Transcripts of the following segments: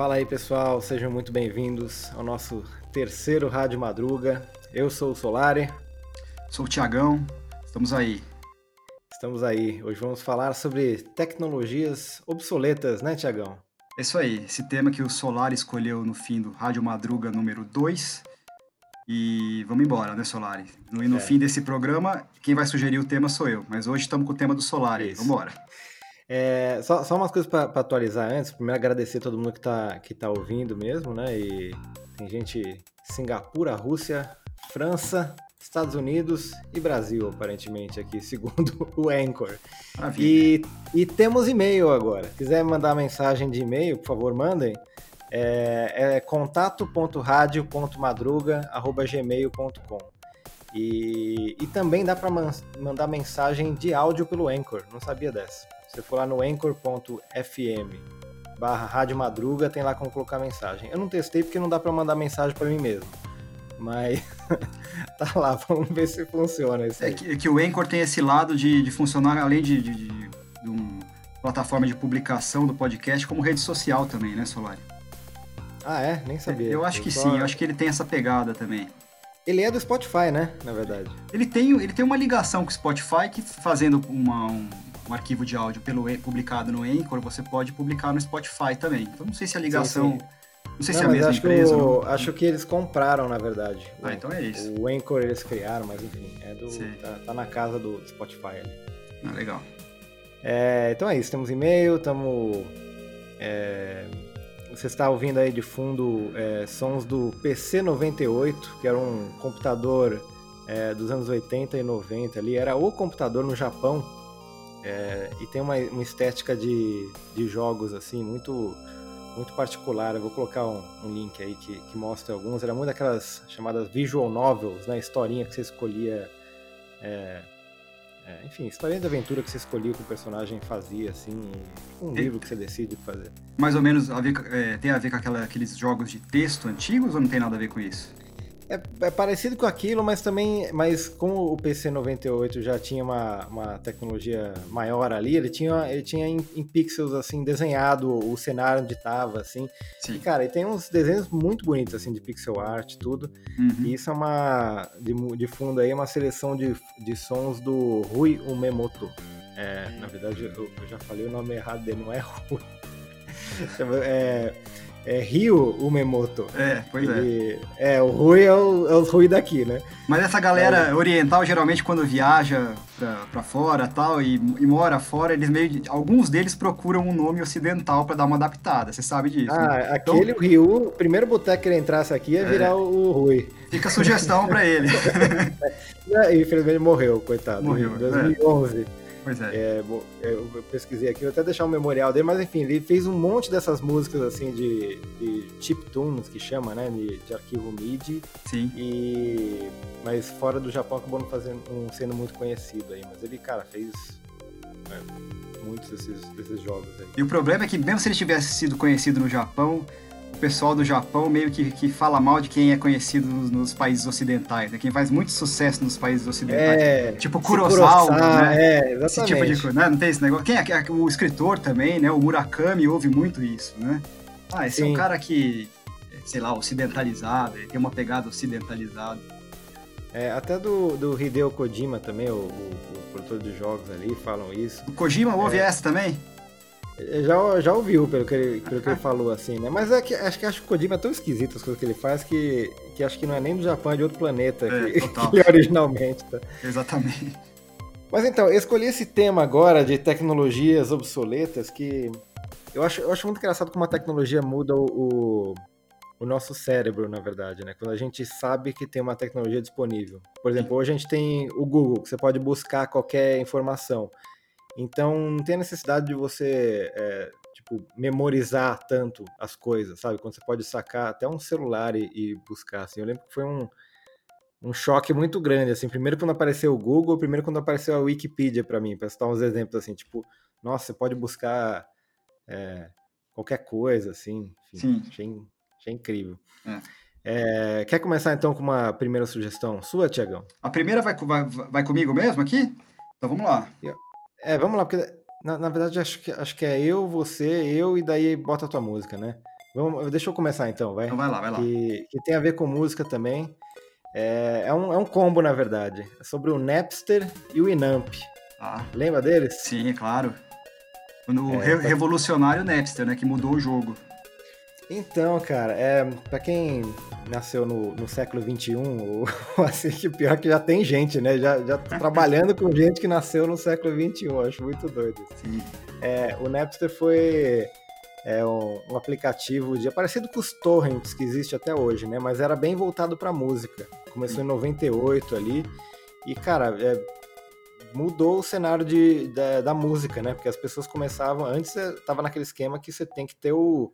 Fala aí pessoal, sejam muito bem-vindos ao nosso terceiro Rádio Madruga. Eu sou o Solari. Sou o Tiagão, estamos aí. Estamos aí. Hoje vamos falar sobre tecnologias obsoletas, né, Tiagão? É isso aí, esse tema que o Solari escolheu no fim do Rádio Madruga número 2. E vamos embora, né, Solari? No, no é. fim desse programa, quem vai sugerir o tema sou eu, mas hoje estamos com o tema do Solari. Vamos embora. É, só, só umas coisas para atualizar antes. Primeiro, agradecer a todo mundo que está que tá ouvindo mesmo, né? E tem gente Singapura, Rússia, França, Estados Unidos e Brasil, aparentemente, aqui, segundo o Anchor. E, e, temos e-mail agora. Se quiser mandar mensagem de e-mail, por favor, mandem. É, é contato.radio.madruga.gmail.com e, e também dá para man mandar mensagem de áudio pelo Anchor. Não sabia dessa. Você for lá no anchor.fm barra Rádio Madruga, tem lá como colocar mensagem. Eu não testei porque não dá para mandar mensagem para mim mesmo. Mas tá lá, vamos ver se funciona isso é que, é que, o Anchor tem esse lado de, de funcionar, além de, de, de, de uma plataforma de publicação do podcast, como rede social também, né, Solari? Ah, é? Nem sabia. Eu acho que sim, eu acho que ele tem essa pegada também. Ele é do Spotify, né? Na verdade. Ele tem, ele tem uma ligação com o Spotify que fazendo uma, um, um arquivo de áudio pelo publicado no Anchor, você pode publicar no Spotify também. Então não sei se a ligação. Sim, sim. Não sei não, se é a mesma acho empresa. Que o, acho que eles compraram, na verdade. Ah, o, então é isso. O Anchor eles criaram, mas enfim, é do, tá, tá, na casa do Spotify ali. Ah, legal. É, então é isso, temos e-mail, estamos. É, você está ouvindo aí de fundo é, sons do PC98, que era um computador é, dos anos 80 e 90 ali, era o computador no Japão é, e tem uma, uma estética de, de jogos assim muito muito particular. Eu vou colocar um, um link aí que, que, mostra alguns. Era muito aquelas chamadas visual novels, né? Historinha que você escolhia. É, é, enfim, historinha de aventura que você escolhia que o personagem fazia, assim. Um livro que você decide fazer. Mais ou menos a ver, é, tem a ver com aquela, aqueles jogos de texto antigos ou não tem nada a ver com isso? É, é, parecido com aquilo, mas também, mas como o PC 98 já tinha uma, uma tecnologia maior ali, ele tinha, ele tinha em, em pixels assim desenhado o cenário onde estava assim. Sim. E cara, ele tem uns desenhos muito bonitos assim de pixel art, tudo. Uhum. E isso é uma de, de fundo aí é uma seleção de, de sons do Rui Umemoto. É, na verdade, eu, eu já falei o nome errado dele, não é Rui. é, é Rio Umemoto. É, pois é. é, o Rui é o, é o Rui daqui, né? Mas essa galera é. oriental, geralmente, quando viaja pra, pra fora tal, e, e mora fora, eles meio. Alguns deles procuram um nome ocidental para dar uma adaptada, você sabe disso. Ah, né? aquele então, Rio, o primeiro boteco que ele entrasse aqui ia é. virar o, Rui. Fica a sugestão para ele. é, infelizmente morreu, coitado. Morreu. Em 2011. É. Pois é. é. Eu pesquisei aqui, vou até deixar um memorial dele, mas enfim, ele fez um monte dessas músicas assim de, de chiptunes, que chama, né? De, de, arquivo MIDI. Sim. E... Mas fora do Japão acabou não fazendo, um sendo muito conhecido aí. Mas ele, cara, fez né, muitos desses, desses jogos aí. E o problema é que mesmo se ele tivesse sido conhecido no Japão, o pessoal do Japão meio que, que fala mal de quem é conhecido nos, nos países ocidentais, né? Quem faz muito sucesso nos países ocidentais. É, tipo Kurosawa, né? É, exatamente. Esse tipo de né? Não tem esse negócio. Quem é, é, o escritor também, né? O Murakami ouve muito isso, né? Ah, esse Sim. é um cara que, sei lá, ocidentalizado, ele tem uma pegada ocidentalizada. É, até do, do Hideo Kojima também, o, o, o produtor de jogos ali, falam isso. O Kojima ouve é. essa também? Já, já ouviu pelo que, ele, pelo que ele falou, assim, né? Mas é que, acho que acho que o Kojima é tão esquisito as coisas que ele faz que, que acho que não é nem do Japão, é de outro planeta é, que, que ele originalmente tá. Exatamente. Mas então, eu escolhi esse tema agora de tecnologias obsoletas que eu acho, eu acho muito engraçado como a tecnologia muda o, o, o nosso cérebro, na verdade, né? Quando a gente sabe que tem uma tecnologia disponível. Por exemplo, hoje a gente tem o Google, que você pode buscar qualquer informação. Então não tem necessidade de você é, tipo memorizar tanto as coisas, sabe? Quando você pode sacar até um celular e, e buscar. Assim, eu lembro que foi um, um choque muito grande. Assim, primeiro quando apareceu o Google, primeiro quando apareceu a Wikipedia para mim, para citar uns exemplos assim, tipo, nossa, você pode buscar é, qualquer coisa, assim. Enfim, achei, achei incrível. É. É, quer começar então com uma primeira sugestão sua, Tiagão? A primeira vai, vai, vai comigo mesmo aqui? Então vamos lá. Eu, é, vamos lá, porque na, na verdade acho que, acho que é eu, você, eu e daí bota a tua música, né? Vamos, deixa eu começar então, vai. Então vai lá, vai lá. Que, que tem a ver com música também. É, é, um, é um combo, na verdade. É sobre o Napster e o Inamp. Ah. Lembra deles? Sim, é claro. O é, re tá... revolucionário Napster, né? Que mudou o jogo. Então, cara, é, pra quem nasceu no, no século XXI, ou, ou assim, que pior que já tem gente, né? Já, já trabalhando com gente que nasceu no século XXI, acho muito doido. Sim. É, o Napster foi é um, um, aplicativo de é parecido com os torrents que existe até hoje, né? Mas era bem voltado para música. Começou em 98 ali e cara, é, mudou o cenário de, da, da, música, né? Porque as pessoas começavam antes tava naquele esquema que você tem que ter o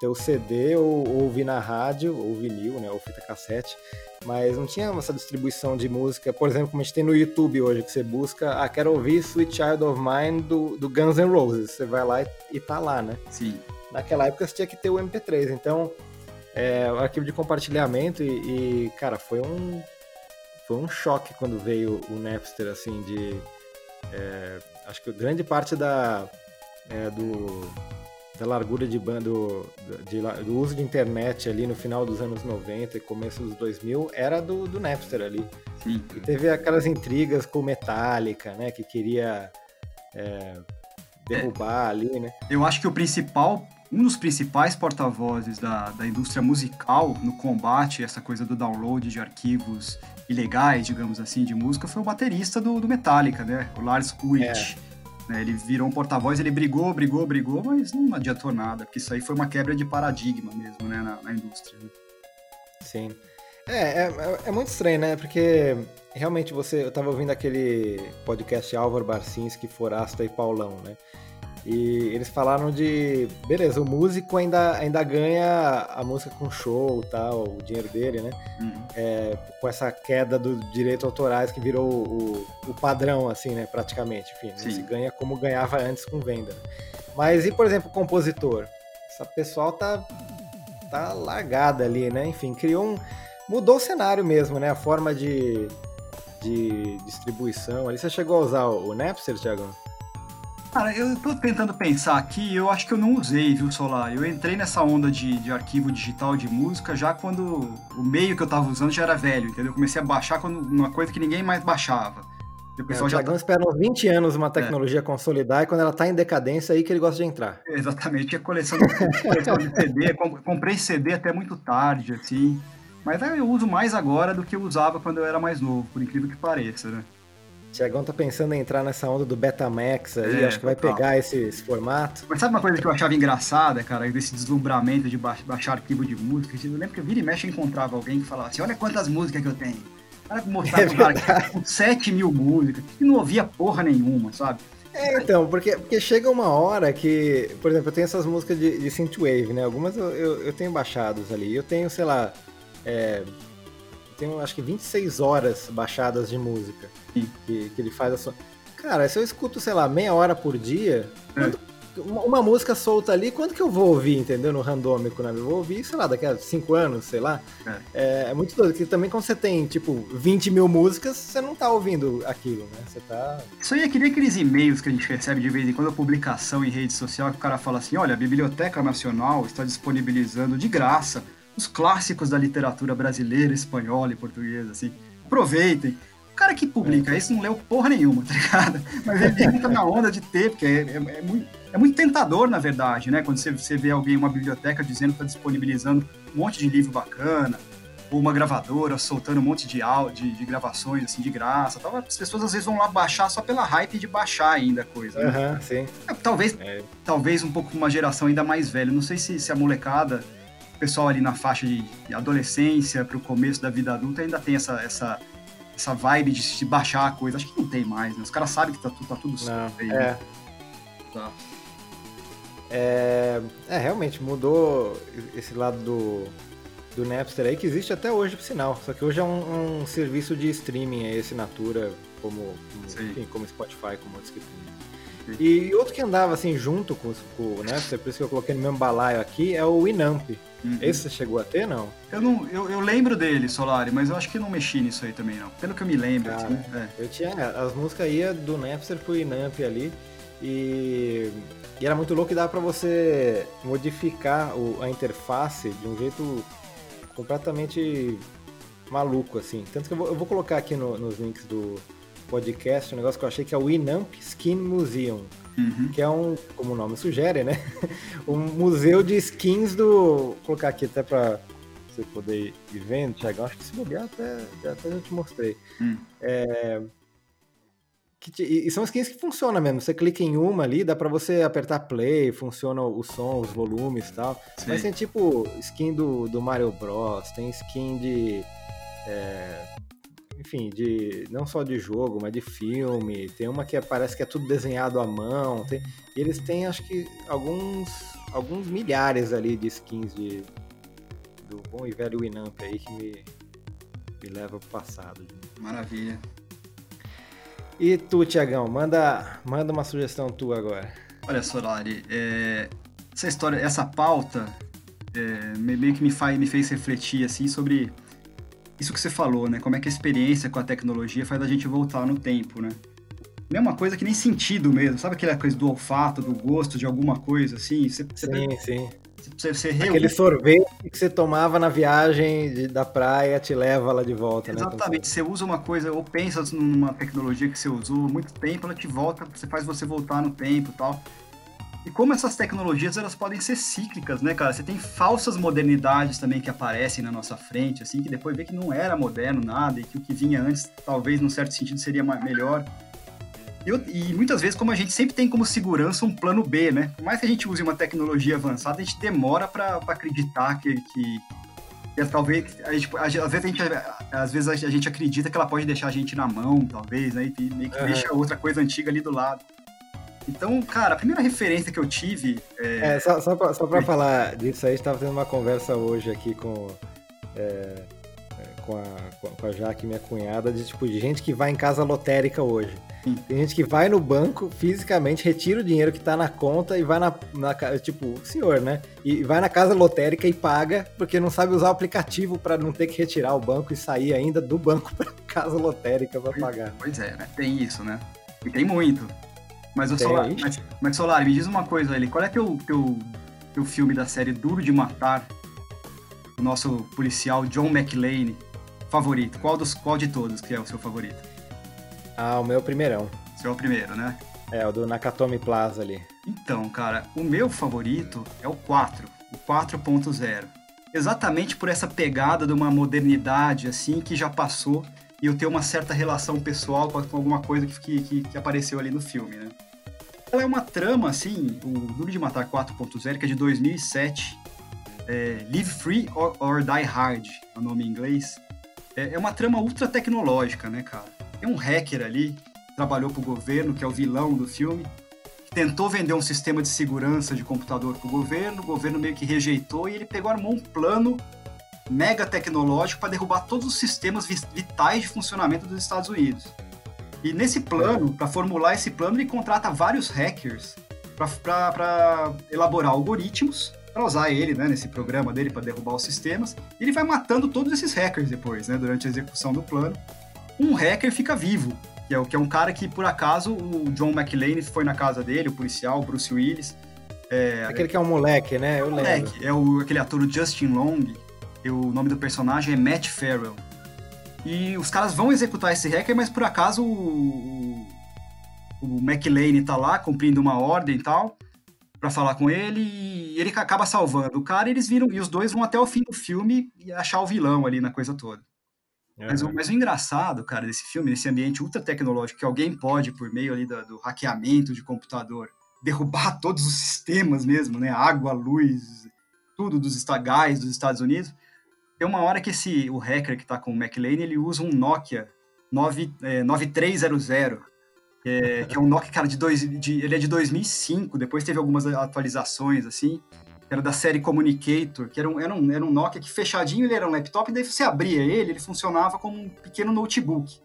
ter o CD ou, ou ouvir na rádio ou vinil, né? Ou fita cassete mas não tinha essa distribuição de música, por exemplo, como a gente tem no YouTube hoje, que você busca, ah, quero ouvir Sweet Child of Mine do, do Guns N' Roses, você vai lá e, e tá lá, né? Sim. Naquela época você tinha que ter o MP3, então é, o arquivo de compartilhamento e, e, cara, foi um foi um choque quando veio o Napster, assim, de é, acho que grande parte da é, do da largura de banda, do, de, do, uso de internet ali no final dos anos 90 e começo dos 2000 era do, do Napster ali. Sim. E teve aquelas intrigas com Metallica, né, que queria é, derrubar é, ali, né? Eu acho que o principal, um dos principais porta-vozes da, da indústria musical no combate essa coisa do download de arquivos ilegais, digamos assim, de música, foi o baterista do, do Metallica, né, o Lars Ulrich. É né? Ele virou um porta-voz, ele brigou, brigou, brigou, mas não adiantou nada, porque isso aí foi uma quebra de paradigma mesmo, né, na, na indústria. Né? Sim. É, é, é, muito estranho, né? Porque realmente você. Eu tava ouvindo aquele podcast Álvaro Barcinski, Forasta e Paulão, né? E eles falaram de, beleza, o músico ainda, ainda ganha a música com show tal, o dinheiro dele, né? Uhum. É, com essa queda dos direitos autorais que virou o, o padrão, assim, né? Praticamente, enfim, né? se ganha como ganhava antes com venda. Mas e, por exemplo, o compositor? Essa pessoal tá, tá largada ali, né? Enfim, criou um... Mudou o cenário mesmo, né? A forma de, de distribuição ali. Você chegou a usar o Napster, Thiago? Cara, eu tô tentando pensar aqui, eu acho que eu não usei, viu, Solar? Eu entrei nessa onda de, de arquivo digital de música já quando o meio que eu tava usando já era velho, entendeu? Eu comecei a baixar quando, uma coisa que ninguém mais baixava. O pessoal é, o já tá... espera uns 20 anos uma é. tecnologia é. consolidar e quando ela tá em decadência aí que ele gosta de entrar. Exatamente, a coleção de, coleção de CD, comprei CD até muito tarde, assim. Mas eu uso mais agora do que eu usava quando eu era mais novo, por incrível que pareça, né? Tiagão tá pensando em entrar nessa onda do Betamax aí, é, acho que vai pegar esse, esse, formato. Mas sabe uma coisa que eu achava engraçada, cara, desse deslumbramento de baixar arquivo de música? Eu lembro que eu vira e mexe encontrava alguém que falava assim, olha quantas músicas que eu tenho. O cara mostrava é um cara com 7 mil músicas e não ouvia porra nenhuma, sabe? É, então, porque, porque chega uma hora que, por exemplo, eu tenho essas músicas de, de synthwave, né? Algumas eu, eu, eu tenho baixados ali. Eu tenho, sei lá, é, tenho acho que 26 horas baixadas de música que, que, ele faz a sua. Cara, se eu escuto, sei lá, meia hora por dia, é. quanto, uma, uma, música solta ali, quanto que eu vou ouvir, entendeu? No randômico, né? Eu vou ouvir, sei lá, daqui a 5 anos, sei lá. É. é. É, muito doido, porque também quando você tem, tipo, 20 mil músicas, você não tá ouvindo aquilo, né? Você tá. Isso aí é que nem aqueles e-mails que a gente recebe de vez em quando, a publicação em rede social, que o cara fala assim: olha, a Biblioteca Nacional está disponibilizando de graça os clássicos da literatura brasileira, espanhola e portuguesa, assim. Aproveitem. O cara que publica é. isso não leu porra nenhuma, tá ligado? Mas ele entra na onda de ter, porque é, é, é, muito, é muito tentador, na verdade, né? Quando você, você vê alguém, uma biblioteca, dizendo que está disponibilizando um monte de livro bacana, ou uma gravadora soltando um monte de áudio, de, de, gravações, assim, de graça. Tal. As pessoas às vezes vão lá baixar só pela hype de baixar ainda a coisa. Né? Uhum, sim. É, talvez, é. talvez um pouco uma geração ainda mais velha. Não sei se, se a molecada pessoal ali na faixa de adolescência para o começo da vida adulta ainda tem essa, essa, essa vibe de se baixar a coisa. Acho que não tem mais, né? Os caras sabem que tá, tá tudo certo aí. É. Né? Tá. É, é, realmente mudou esse lado do, do Napster aí, que existe até hoje, por sinal. Só que hoje é um, um serviço de streaming, é assinatura, como, como, enfim, como Spotify, como outros que tem. E outro que andava assim junto com, com o Napster, por isso que eu coloquei no mesmo balaio aqui, é o Winamp. Uhum. Esse você chegou a ter, não? Eu não, eu, eu, lembro dele, Solari, mas eu acho que não mexi nisso aí também, não. Pelo que eu me lembro. Cara, assim, é. Eu tinha, as músicas ia do Napster pro Winamp ali. E, e era muito louco e dava para você modificar o, a interface de um jeito completamente maluco, assim. Tanto que eu vou, eu vou colocar aqui no, nos links do podcast um negócio que eu achei que é o Inamp Skin Museum. Uhum. Que é um, como o nome sugere, né? um museu de skins do. Vou colocar aqui até pra você poder ir vendo, Thiago. Acho que se bobear até, até já te mostrei. Hum. É, que, e são skins que funcionam mesmo. Você clica em uma ali, dá pra você apertar play, funciona o som, os volumes e tal. Sim. Mas tem tipo skin do, do Mario Bros, tem skin de. É, enfim, de não só de jogo, mas de filme. Tem uma que é, parece que é tudo desenhado à mão. Tem, e eles têm, acho que, alguns, alguns milhares ali de skins de, do bom e velho Winamp aí que me, me leva pro passado. Maravilha. E tu, Tiagão, manda, manda uma sugestão tua agora. Olha, Solari, é, essa história, essa pauta é, meio que me, faz, me fez refletir assim sobre isso que você falou, né? Como é que a experiência com a tecnologia faz a gente voltar no tempo, né? Mesma coisa que nem sentido mesmo, sabe aquela coisa do olfato, do gosto de alguma coisa assim? Você, sim, sim. Você, você Aquele sorvete que você tomava na viagem de, da praia te leva lá de volta, Exatamente. né? Exatamente. Você usa uma coisa, ou pensa numa tecnologia que você usou há muito tempo, ela te volta, você faz você voltar no tempo e tal. E como essas tecnologias, elas podem ser cíclicas, né, cara? Você tem falsas modernidades também que aparecem na nossa frente, assim, que depois vê que não era moderno nada e que o que vinha antes, talvez, num certo sentido, seria melhor. Eu, e muitas vezes, como a gente sempre tem como segurança um plano B, né? Por mais que a gente use uma tecnologia avançada, a gente demora para acreditar que, que, que, talvez a gente, às vezes a gente às vezes a gente acredita que ela pode deixar a gente na mão, talvez, né? E meio que uhum. deixa outra coisa antiga ali do lado. Então, cara, a primeira referência que eu tive. É, é só, só pra, só pra falar disso aí, a gente tava tendo uma conversa hoje aqui com. É, é com a, com a Jaque, minha cunhada, de tipo, de gente que vai em casa lotérica hoje. Tem gente que vai no banco fisicamente, retira o dinheiro que tá na conta e vai na, na tipo, senhor, né? E vai na casa lotérica e paga porque não sabe usar o aplicativo para não ter que retirar o banco e sair ainda do banco para casa lotérica para pagar. Pois é, né? Tem isso, né? E tem muito. Mas o Solar, mas, mas Solar, me diz uma coisa ali, qual é teu, teu, teu filme da série Duro de Matar? O nosso policial John McLean favorito? Qual dos qual de todos que é o seu favorito? Ah, o meu primeirão. Seu é o primeiro, né? É, o do Nakatomi Plaza ali. Então, cara, o meu favorito é o 4, o 4.0. Exatamente por essa pegada de uma modernidade, assim, que já passou e eu ter uma certa relação pessoal com alguma coisa que, que, que apareceu ali no filme, né? Ela é uma trama, assim, o Duro de Matar 4.0, que é de 2007, é, Live Free or, or Die Hard, é o nome em inglês. É, é uma trama ultra tecnológica, né, cara? Tem um hacker ali, trabalhou para o governo, que é o vilão do filme, tentou vender um sistema de segurança de computador para o governo, o governo meio que rejeitou e ele pegou, armou um plano mega tecnológico para derrubar todos os sistemas vitais de funcionamento dos Estados Unidos. E nesse plano, para formular esse plano, ele contrata vários hackers para elaborar algoritmos para usar ele né, nesse programa dele para derrubar os sistemas. E ele vai matando todos esses hackers depois, né, durante a execução do plano um hacker fica vivo, que é, que é um cara que, por acaso, o John McLean foi na casa dele, o policial, o Bruce Willis. É, aquele que é um moleque, né? Eu é moleque, é o, aquele ator Justin Long, e o nome do personagem é Matt Farrell. E os caras vão executar esse hacker, mas por acaso o, o, o McLean tá lá cumprindo uma ordem e tal, para falar com ele, e ele acaba salvando o cara, e eles viram, e os dois vão até o fim do filme e achar o vilão ali na coisa toda. Mas, o, mas o engraçado, cara, desse filme, desse ambiente ultra tecnológico, que alguém pode, por meio ali do, do hackeamento de computador, derrubar todos os sistemas mesmo, né? Água, luz, tudo dos gás dos Estados Unidos. Tem uma hora que esse, o hacker que está com o McLean, ele usa um Nokia 9, é, 9300, é, que é um Nokia, cara, de, dois, de, ele é de 2005, depois teve algumas atualizações, assim, era da série Communicator, que era um, era um, era um Nokia que fechadinho ele era um laptop, e daí você abria ele, ele funcionava como um pequeno notebook.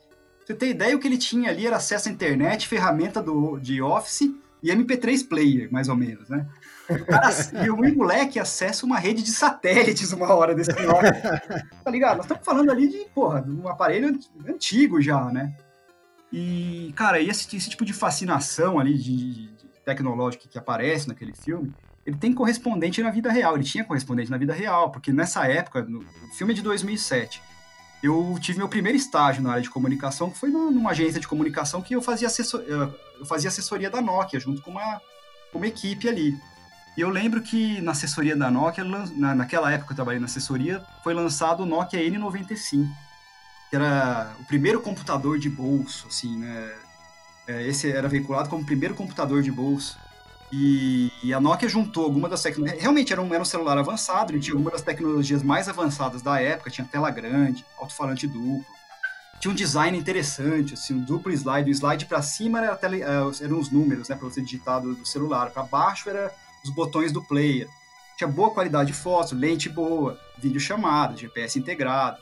Você ter ideia, o que ele tinha ali era acesso à internet, ferramenta do, de Office e MP3 player, mais ou menos, né? Cara, e o moleque acessa uma rede de satélites uma hora desse Nokia. tá ligado? Nós estamos falando ali de, porra, de um aparelho antigo já, né? E, cara, esse, esse tipo de fascinação ali de, de tecnológico que aparece naquele filme, ele tem correspondente na vida real. Ele tinha correspondente na vida real, porque nessa época, no, o filme é de 2007, eu tive meu primeiro estágio na área de comunicação, que foi numa agência de comunicação que eu fazia, assessor, eu fazia assessoria da Nokia, junto com uma, uma equipe ali. E eu lembro que na assessoria da Nokia, naquela época que eu trabalhei na assessoria, foi lançado o Nokia N95, que era o primeiro computador de bolso, assim, né? É, esse era veiculado como o primeiro computador de bolso. E, e, a Nokia juntou alguma das tecnologias. Realmente era um, era um celular avançado, ele tinha alguma das tecnologias mais avançadas da época, tinha tela grande, alto-falante duplo. Tinha um design interessante, assim, um duplo slide. O slide para cima era tele, é, eram os números, né, para você digitar do, do celular. Para baixo era os botões do player. Tinha boa qualidade de foto, lente boa, vídeo chamada, GPS integrado.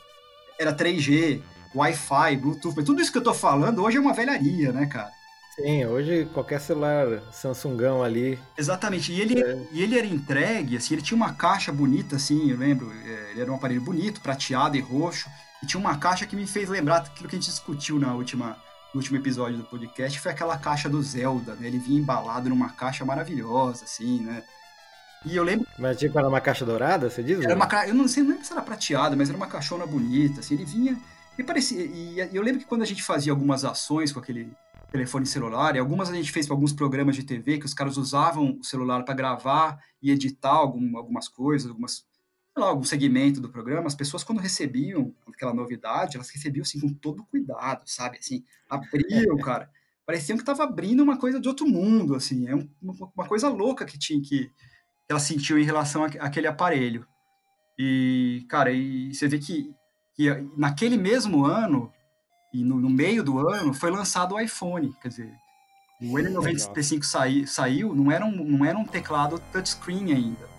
Era 3G, Wi-Fi, Bluetooth. Mas tudo isso que eu tô falando hoje é uma velharia, né, cara? Sim, hoje qualquer celular Samsungão ali. Exatamente. E ele, é. e ele era entregue, assim, ele tinha uma caixa bonita, assim, eu lembro. É, ele era um aparelho bonito, prateado e roxo. E tinha uma caixa que me fez lembrar aquilo que a gente discutiu na última, no último episódio do podcast, foi aquela caixa do Zelda, né? Ele vinha embalado numa caixa maravilhosa, assim, né? E eu lembro. Mas tipo, era uma caixa dourada, você diz? Era uma Eu não sei, não lembro se era prateada, mas era uma caixona bonita, assim, ele vinha. E parecia. E eu lembro que quando a gente fazia algumas ações com aquele telefone celular, e algumas a gente fez para alguns programas de TV que os caras usavam o celular para gravar e editar algum, algumas coisas, algumas, lá, algum segmento do programa. As pessoas, quando recebiam aquela novidade, elas recebiam assim com todo cuidado, sabe? Assim, abriam, cara. Pareciam que estava abrindo uma coisa de outro mundo, assim. É uma, uma coisa louca que tinha que, que ela sentiu em relação àquele aparelho. E, cara, e você vê que, que naquele mesmo ano e no, no, meio do ano foi lançado o iPhone, quer dizer, o N95 sai, saiu, não era, um, não era um teclado touchscreen ainda.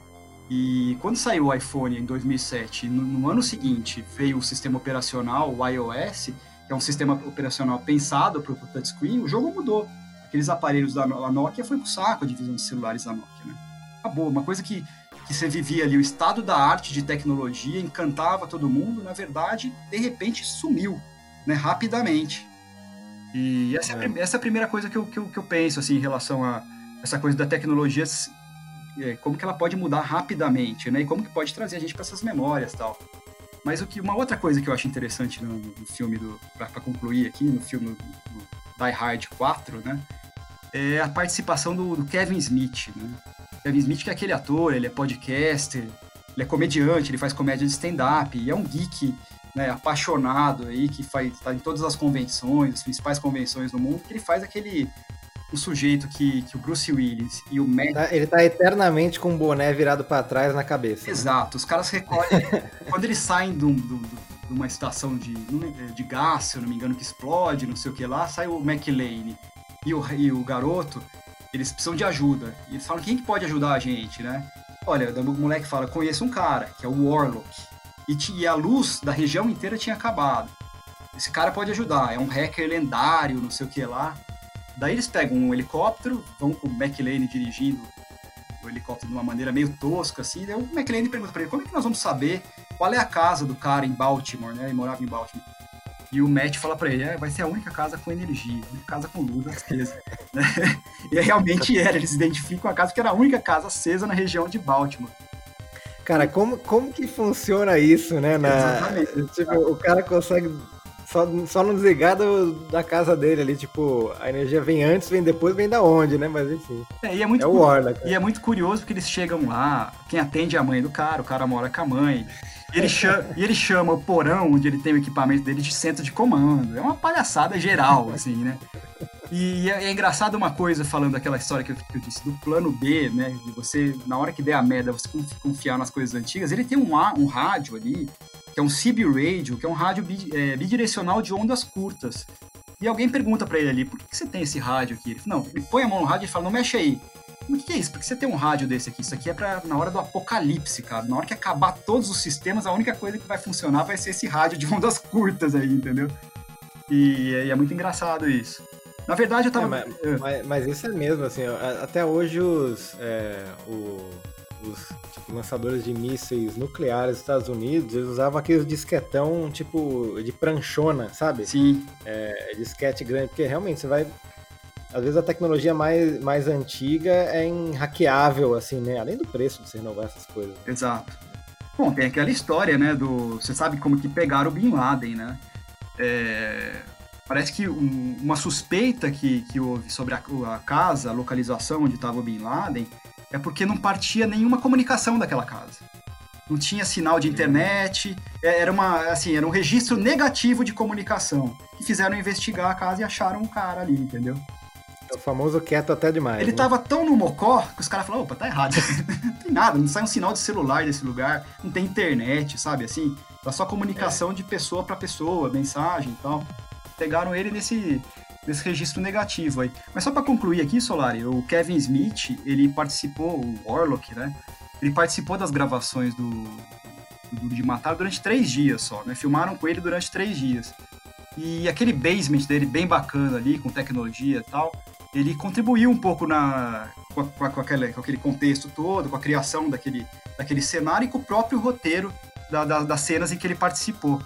E quando saiu o iPhone em 2007, no, no, ano seguinte veio o sistema operacional, o iOS, que é um sistema operacional pensado para o touchscreen, o jogo mudou. Aqueles aparelhos da Nokia foi pro saco a divisão de celulares da Nokia, né? Acabou, uma coisa que, que você vivia ali, o estado da arte de tecnologia, encantava todo mundo, na verdade, de repente sumiu né, rapidamente. E essa é, a, é. essa é a primeira coisa que eu, que eu, que eu penso assim, em relação a essa coisa da tecnologia, como que ela pode mudar rapidamente, né? E como que pode trazer a gente para essas memórias tal. Mas o que uma outra coisa que eu acho interessante no, no filme do para concluir aqui no filme do, Die Hard 4, né? É a participação do, do, Kevin Smith, né? Kevin Smith que é aquele ator, ele é podcaster, ele é comediante, ele faz comédia de stand-up, e é um geek né, apaixonado aí, que faz, tá em todas as convenções, as principais convenções do mundo, que ele faz aquele um sujeito que, que o Bruce Willis e o Matt... Tá, ele tá eternamente com o boné virado para trás na cabeça. Né? Exato, né? os caras recolhem... quando eles saem de, um, de, de, uma estação de, de gás, se eu não me engano, que explode, não sei o que lá, sai o McLean e o, e o garoto, eles precisam de ajuda. E eles falam, quem que pode ajudar a gente, né? Olha, o moleque fala, conheço um cara, que é o Warlock e, e a luz da região inteira tinha acabado. Esse cara pode ajudar, é um hacker lendário, não sei o que lá. Daí eles pegam um helicóptero, vão com o McLean dirigindo o helicóptero de uma maneira meio tosca, assim. Daí o McLean pergunta pra ele, como é que nós vamos saber qual é a casa do cara em Baltimore, né? Ele morava em Baltimore. E o Matt fala para ele, é, vai ser a única casa com energia, a única casa com luz acesa. e realmente era, eles identificam a casa que era a única casa acesa na região de Baltimore. Cara, como, como que funciona isso, né? Na, Exatamente. Tipo, o cara consegue só, só não desligar do, da casa dele ali, tipo, a energia vem antes, vem depois, vem da onde, né? Mas enfim. É, e é, muito é o Warlock. E é muito curioso porque eles chegam lá, quem atende é a mãe do cara, o cara mora com a mãe. Ele, chama, e ele chama o porão onde ele tem o equipamento dele de centro de comando. É uma palhaçada geral, assim, né? E é, é, engraçado uma coisa, falando daquela história que eu, que eu, disse, do plano B, né? De você, na hora que der a merda, você confiar nas coisas antigas. Ele tem um, um rádio ali, que é um CB Radio, que é um rádio é, bidirecional de ondas curtas. E alguém pergunta para ele ali, por que, que, você tem esse rádio aqui? Ele fala, não, ele põe a mão no rádio e fala, não mexe aí. O que é isso? Por que você tem um rádio desse aqui? Isso aqui é pra, na hora do apocalipse, cara. Na hora que acabar todos os sistemas, a única coisa que vai funcionar vai ser esse rádio de ondas curtas aí, entendeu? E, e é muito engraçado isso. Na verdade, eu tava. É, mas, mas, mas, isso é mesmo, assim, até hoje os, é, o, os tipo, lançadores de mísseis nucleares dos Estados Unidos, eles usavam aqueles disquetão tipo de pranchona, sabe? Sim. É, disquete grande, porque realmente você vai. Às vezes a tecnologia mais, mais antiga é hackeável, assim, né? Além do preço de você renovar essas coisas. Exato. Bom, tem aquela história, né, do... Você sabe como que pegaram o Bin Laden, né? É... Parece que um, uma suspeita que, que houve sobre a, a casa, a localização onde estava o Bin Laden, é porque não partia nenhuma comunicação daquela casa. Não tinha sinal de internet, é, era, uma, assim, era um registro negativo de comunicação. E fizeram investigar a casa e acharam um cara ali, entendeu? O famoso quieto até demais. Ele né? tava tão no mocó que os caras falaram, opa, tá errado. não tem nada, não sai um sinal de celular desse lugar, não tem internet, sabe, assim. Tá só comunicação é. de pessoa para pessoa, mensagem e tal. Pegaram ele nesse, nesse registro negativo aí. Mas só para concluir aqui, Solari, o Kevin Smith, ele participou, o Warlock, né? Ele participou das gravações do, do Duro de Matar durante três dias só, né? Filmaram com ele durante três dias. E aquele basement dele bem bacana ali, com tecnologia e tal, ele contribuiu um pouco na, com, a, com, aquele, com aquele contexto todo, com a criação daquele, daquele cenário e com o próprio roteiro da, da, das cenas em que ele participou.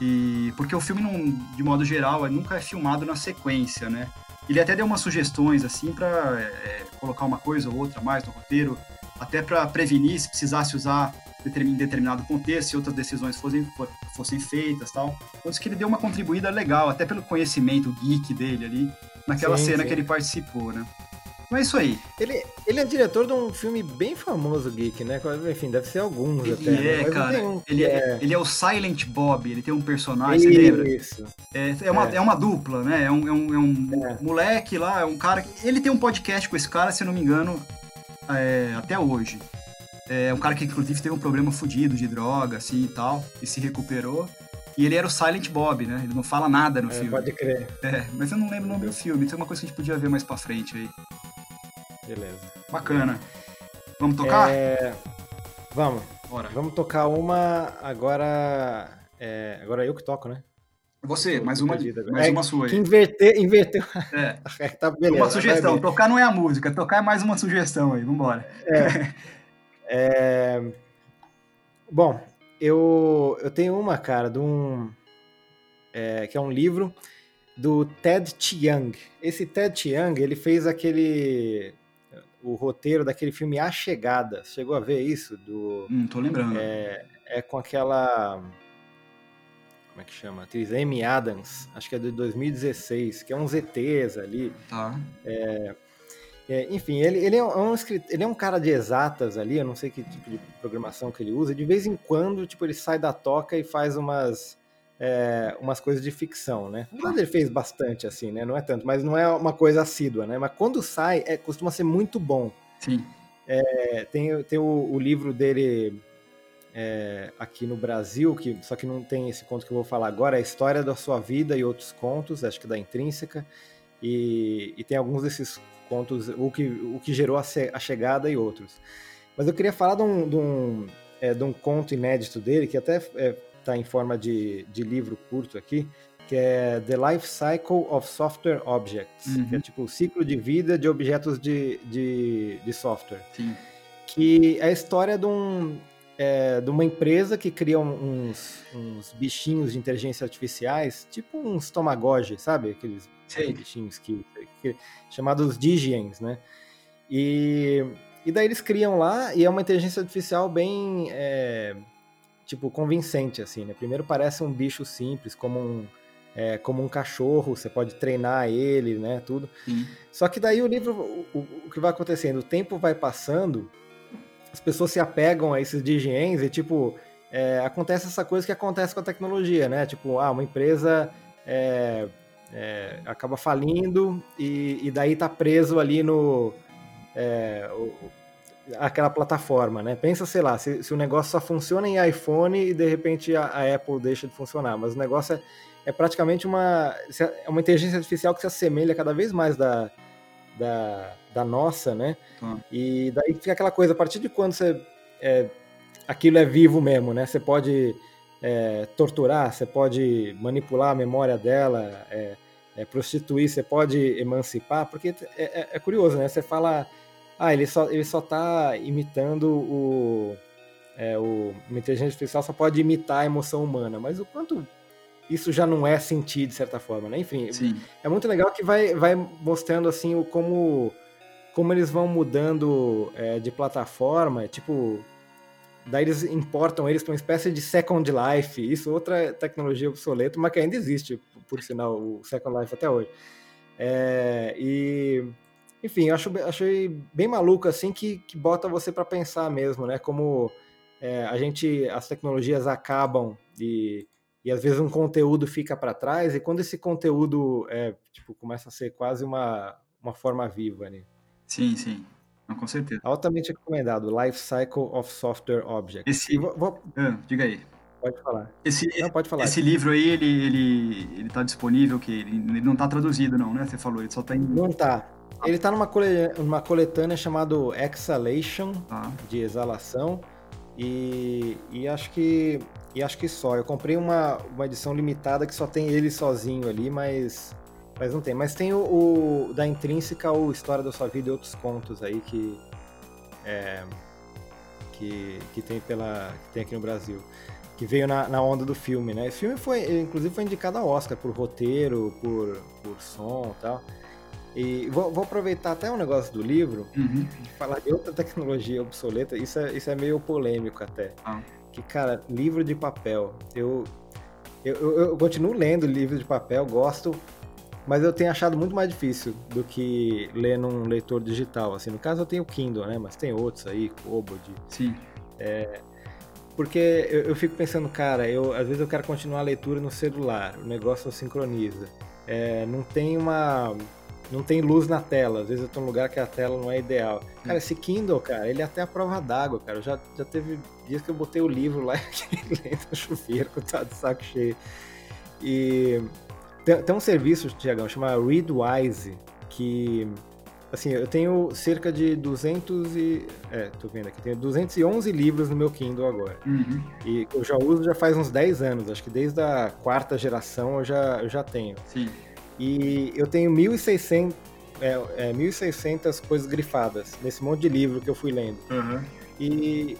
E porque o filme, não, de modo geral, nunca é filmado na sequência, né? Ele até deu umas sugestões assim para é, colocar uma coisa ou outra mais no roteiro, até para prevenir se precisasse usar em determinado contexto, se outras decisões fossem, fossem feitas tal. Então, que ele deu uma contribuída legal, até pelo conhecimento geek dele ali, naquela sim, cena sim. que ele participou, né? Então é isso aí. Ele, ele é diretor de um filme bem famoso, Geek, né? Enfim, deve ser alguns ele até. Né? É, cara. Um ele, é... é... ele é o Silent Bob, ele tem um personagem, isso. você lembra? Isso. É, é, uma, é. é uma dupla, né? É um, é um, é um é. moleque lá, é um cara. Ele tem um podcast com esse cara, se eu não me engano, é, até hoje. É um cara que, inclusive, teve um problema fodido de droga, assim e tal, e se recuperou. E ele era o Silent Bob, né? Ele não fala nada no é, filme. Pode crer. É, mas eu não lembro o nome do filme, então é uma coisa que a gente podia ver mais pra frente aí. Beleza. Bacana. Vamos tocar? É... Vamos. Bora. Vamos tocar uma agora. É... Agora eu que toco, né? Você, mais uma, mais é, uma sua aí. Que inverter, inverter. É. é tá beleza, uma sugestão. Tocar não é a música, tocar é mais uma sugestão aí. Vambora. É. é... Bom, eu, eu tenho uma, cara, de um. É, que é um livro do Ted Chiang. Esse Ted Chiang, ele fez aquele o roteiro daquele filme A Chegada. Chegou a ver isso? Do, Não tô lembrando. É, é com aquela. Como é que chama? Atriz Amy Adams, acho que é de 2016, que é uns ETs ali. Tá. É, é, enfim, ele, ele, é um, ele é um cara de exatas ali, eu não sei que tipo de programação que ele usa. De vez em quando, tipo, ele sai da toca e faz umas é, umas coisas de ficção, né? Mas ele fez bastante, assim, né? Não é tanto, mas não é uma coisa assídua, né? Mas quando sai, é, costuma ser muito bom. Sim. É, tem tem o, o livro dele é, aqui no Brasil, que só que não tem esse conto que eu vou falar agora, é a História da Sua Vida e Outros Contos, acho que da Intrínseca, e, e tem alguns desses contos, o que, o que gerou a, a chegada e outros. Mas eu queria falar de um, de um, é, de um conto inédito dele, que até é, está em forma de, de livro curto aqui, que é The Life Cycle of Software Objects, uhum. que é tipo o ciclo de vida de objetos de, de, de software. Sim. Que é a história de, um, é, de uma empresa que cria uns, uns bichinhos de inteligência artificiais, tipo uns Tomagoge, sabe? Aqueles Sim. bichinhos que, que, chamados Digiens, né? E, e daí eles criam lá, e é uma inteligência artificial bem... É, tipo, convincente, assim, né? Primeiro parece um bicho simples, como um, é, como um cachorro, você pode treinar ele, né, tudo. Sim. Só que daí o livro, o, o, que vai acontecendo, o tempo vai passando, as pessoas se apegam a esses digiens e, tipo, é, acontece essa coisa que acontece com a tecnologia, né? Tipo, ah, uma empresa é, é acaba falindo e, e, daí tá preso ali no... É, o, aquela plataforma, né? Pensa, sei lá, se, se, o negócio só funciona em iPhone e de repente a, a Apple deixa de funcionar, mas o negócio é, é, praticamente uma, é uma inteligência artificial que se assemelha cada vez mais da, da, da nossa, né? Hum. E daí fica aquela coisa, a partir de quando você, é, aquilo é vivo mesmo, né? Você pode é, torturar, você pode manipular a memória dela, é, é prostituir, você pode emancipar, porque é, é curioso, né? Você fala ah, ele só, ele só tá imitando o, é, o. Uma inteligência artificial só pode imitar a emoção humana, mas o quanto isso já não é sentir de certa forma, né? Enfim, Sim. é muito legal que vai, vai mostrando assim o como como eles vão mudando é, de plataforma, tipo daí eles importam eles para uma espécie de Second Life, isso outra tecnologia obsoleta, mas que ainda existe, por sinal, o Second Life até hoje. É, e enfim, eu acho, achei bem maluco assim que, que bota você para pensar mesmo, né? Como é, a gente, as tecnologias acabam e, e às vezes um conteúdo fica para trás e quando esse conteúdo é, tipo, começa a ser quase uma, uma forma viva, né? Sim, sim. Não, com certeza. Altamente recomendado, Life Cycle of Software Objects. Esse... Vou, vou... Ah, diga aí. Pode falar. Esse, não, pode falar. Esse livro aí, ele, ele, ele tá disponível, que ele, ele não tá traduzido não, né? Você falou, ele só tá em... Não tá. Ele tá numa, uma coletânea chamada Exhalation, ah. de exalação, e, e acho que e acho que só. Eu comprei uma, uma edição limitada que só tem ele sozinho ali, mas mas não tem. Mas tem o, o da Intrínseca, o História da Sua Vida e outros contos aí que é, que, que tem pela que tem aqui no Brasil que veio na, na onda do filme, né? Esse filme foi, inclusive, foi indicado a Oscar por roteiro, por, por som e tal. E vou, vou, aproveitar até um negócio do livro, uhum. falar de outra tecnologia obsoleta, isso é, isso é meio polêmico até. Ah. Que, cara, livro de papel, eu, eu, eu, eu continuo lendo livro de papel, gosto, mas eu tenho achado muito mais difícil do que ler num leitor digital. Assim, no caso eu tenho o Kindle, né? Mas tem outros aí, Kobo, de... Sim. É, porque eu, eu, fico pensando, cara, eu às vezes eu quero continuar a leitura no celular, o negócio não sincroniza. É, não tem uma não tem luz na tela. Às vezes eu tô num lugar que a tela não é ideal. Cara, esse Kindle, cara, ele é até a prova d'água, cara. Já, já teve dias que eu botei o livro lá e lendo chuveiro, tá de saco cheio. E tem, tem um serviço, Tiagão, chama Readwise, que assim, eu tenho cerca de 200 e... É, tô vendo aqui, tenho 211 livros no meu Kindle agora. Uhum. E eu já uso já faz uns 10 anos, acho que desde a quarta geração eu já, eu já tenho. Sim. E eu tenho 1.600, é, é, 1.600 coisas grifadas nesse monte de livro que eu fui lendo. Uhum. E,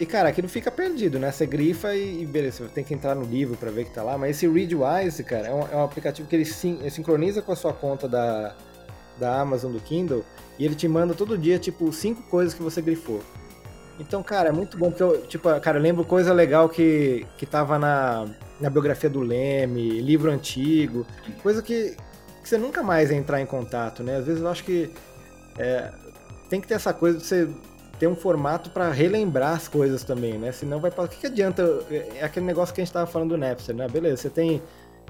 e, cara, aquilo fica perdido, né? Você grifa e, beleza, você tem que entrar no livro para ver que tá lá. Mas esse Readwise, cara, é um, é um aplicativo que ele, sim, ele sincroniza com a sua conta da, da Amazon, do Kindle, e ele te manda todo dia, tipo, cinco coisas que você grifou. Então, cara, é muito bom, porque eu, tipo, cara, eu lembro coisa legal que, que tava na, na biografia do Leme, livro antigo, coisa que, que você nunca mais entrar em contato, né? Às vezes eu acho que é, tem que ter essa coisa de você ter um formato para relembrar as coisas também, né? Senão vai para. O que, que adianta? É aquele negócio que a gente tava falando do Napster, né? Beleza, você tem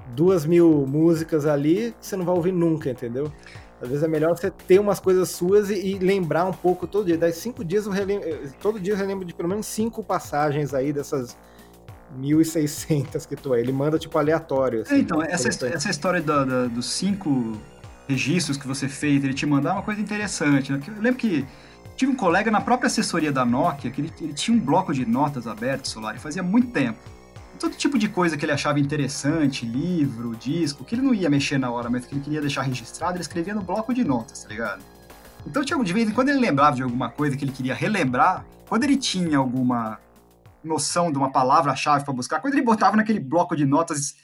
duas mil músicas ali que você não vai ouvir nunca, entendeu? Às vezes é melhor você ter umas coisas suas e, e lembrar um pouco todo dia. Daí cinco dias eu relembro, todo dia eu relembro de pelo menos cinco passagens aí dessas 1.600 que tu é. Ele manda tipo aleatório. Assim, é, então, né? essa, essa história da, da, dos cinco registros que você fez, ele te mandar é uma coisa interessante. Né? Eu lembro que tive um colega na própria assessoria da Nokia que ele, ele tinha um bloco de notas aberto, Solar, e fazia muito tempo todo tipo de coisa que ele achava interessante, livro, disco, que ele não ia mexer na hora, mas que ele queria deixar registrado, ele escrevia no bloco de notas, tá ligado? Então, tinha, de vez em quando ele lembrava de alguma coisa que ele queria relembrar, quando ele tinha alguma noção de uma palavra-chave para buscar, quando ele botava naquele bloco de notas,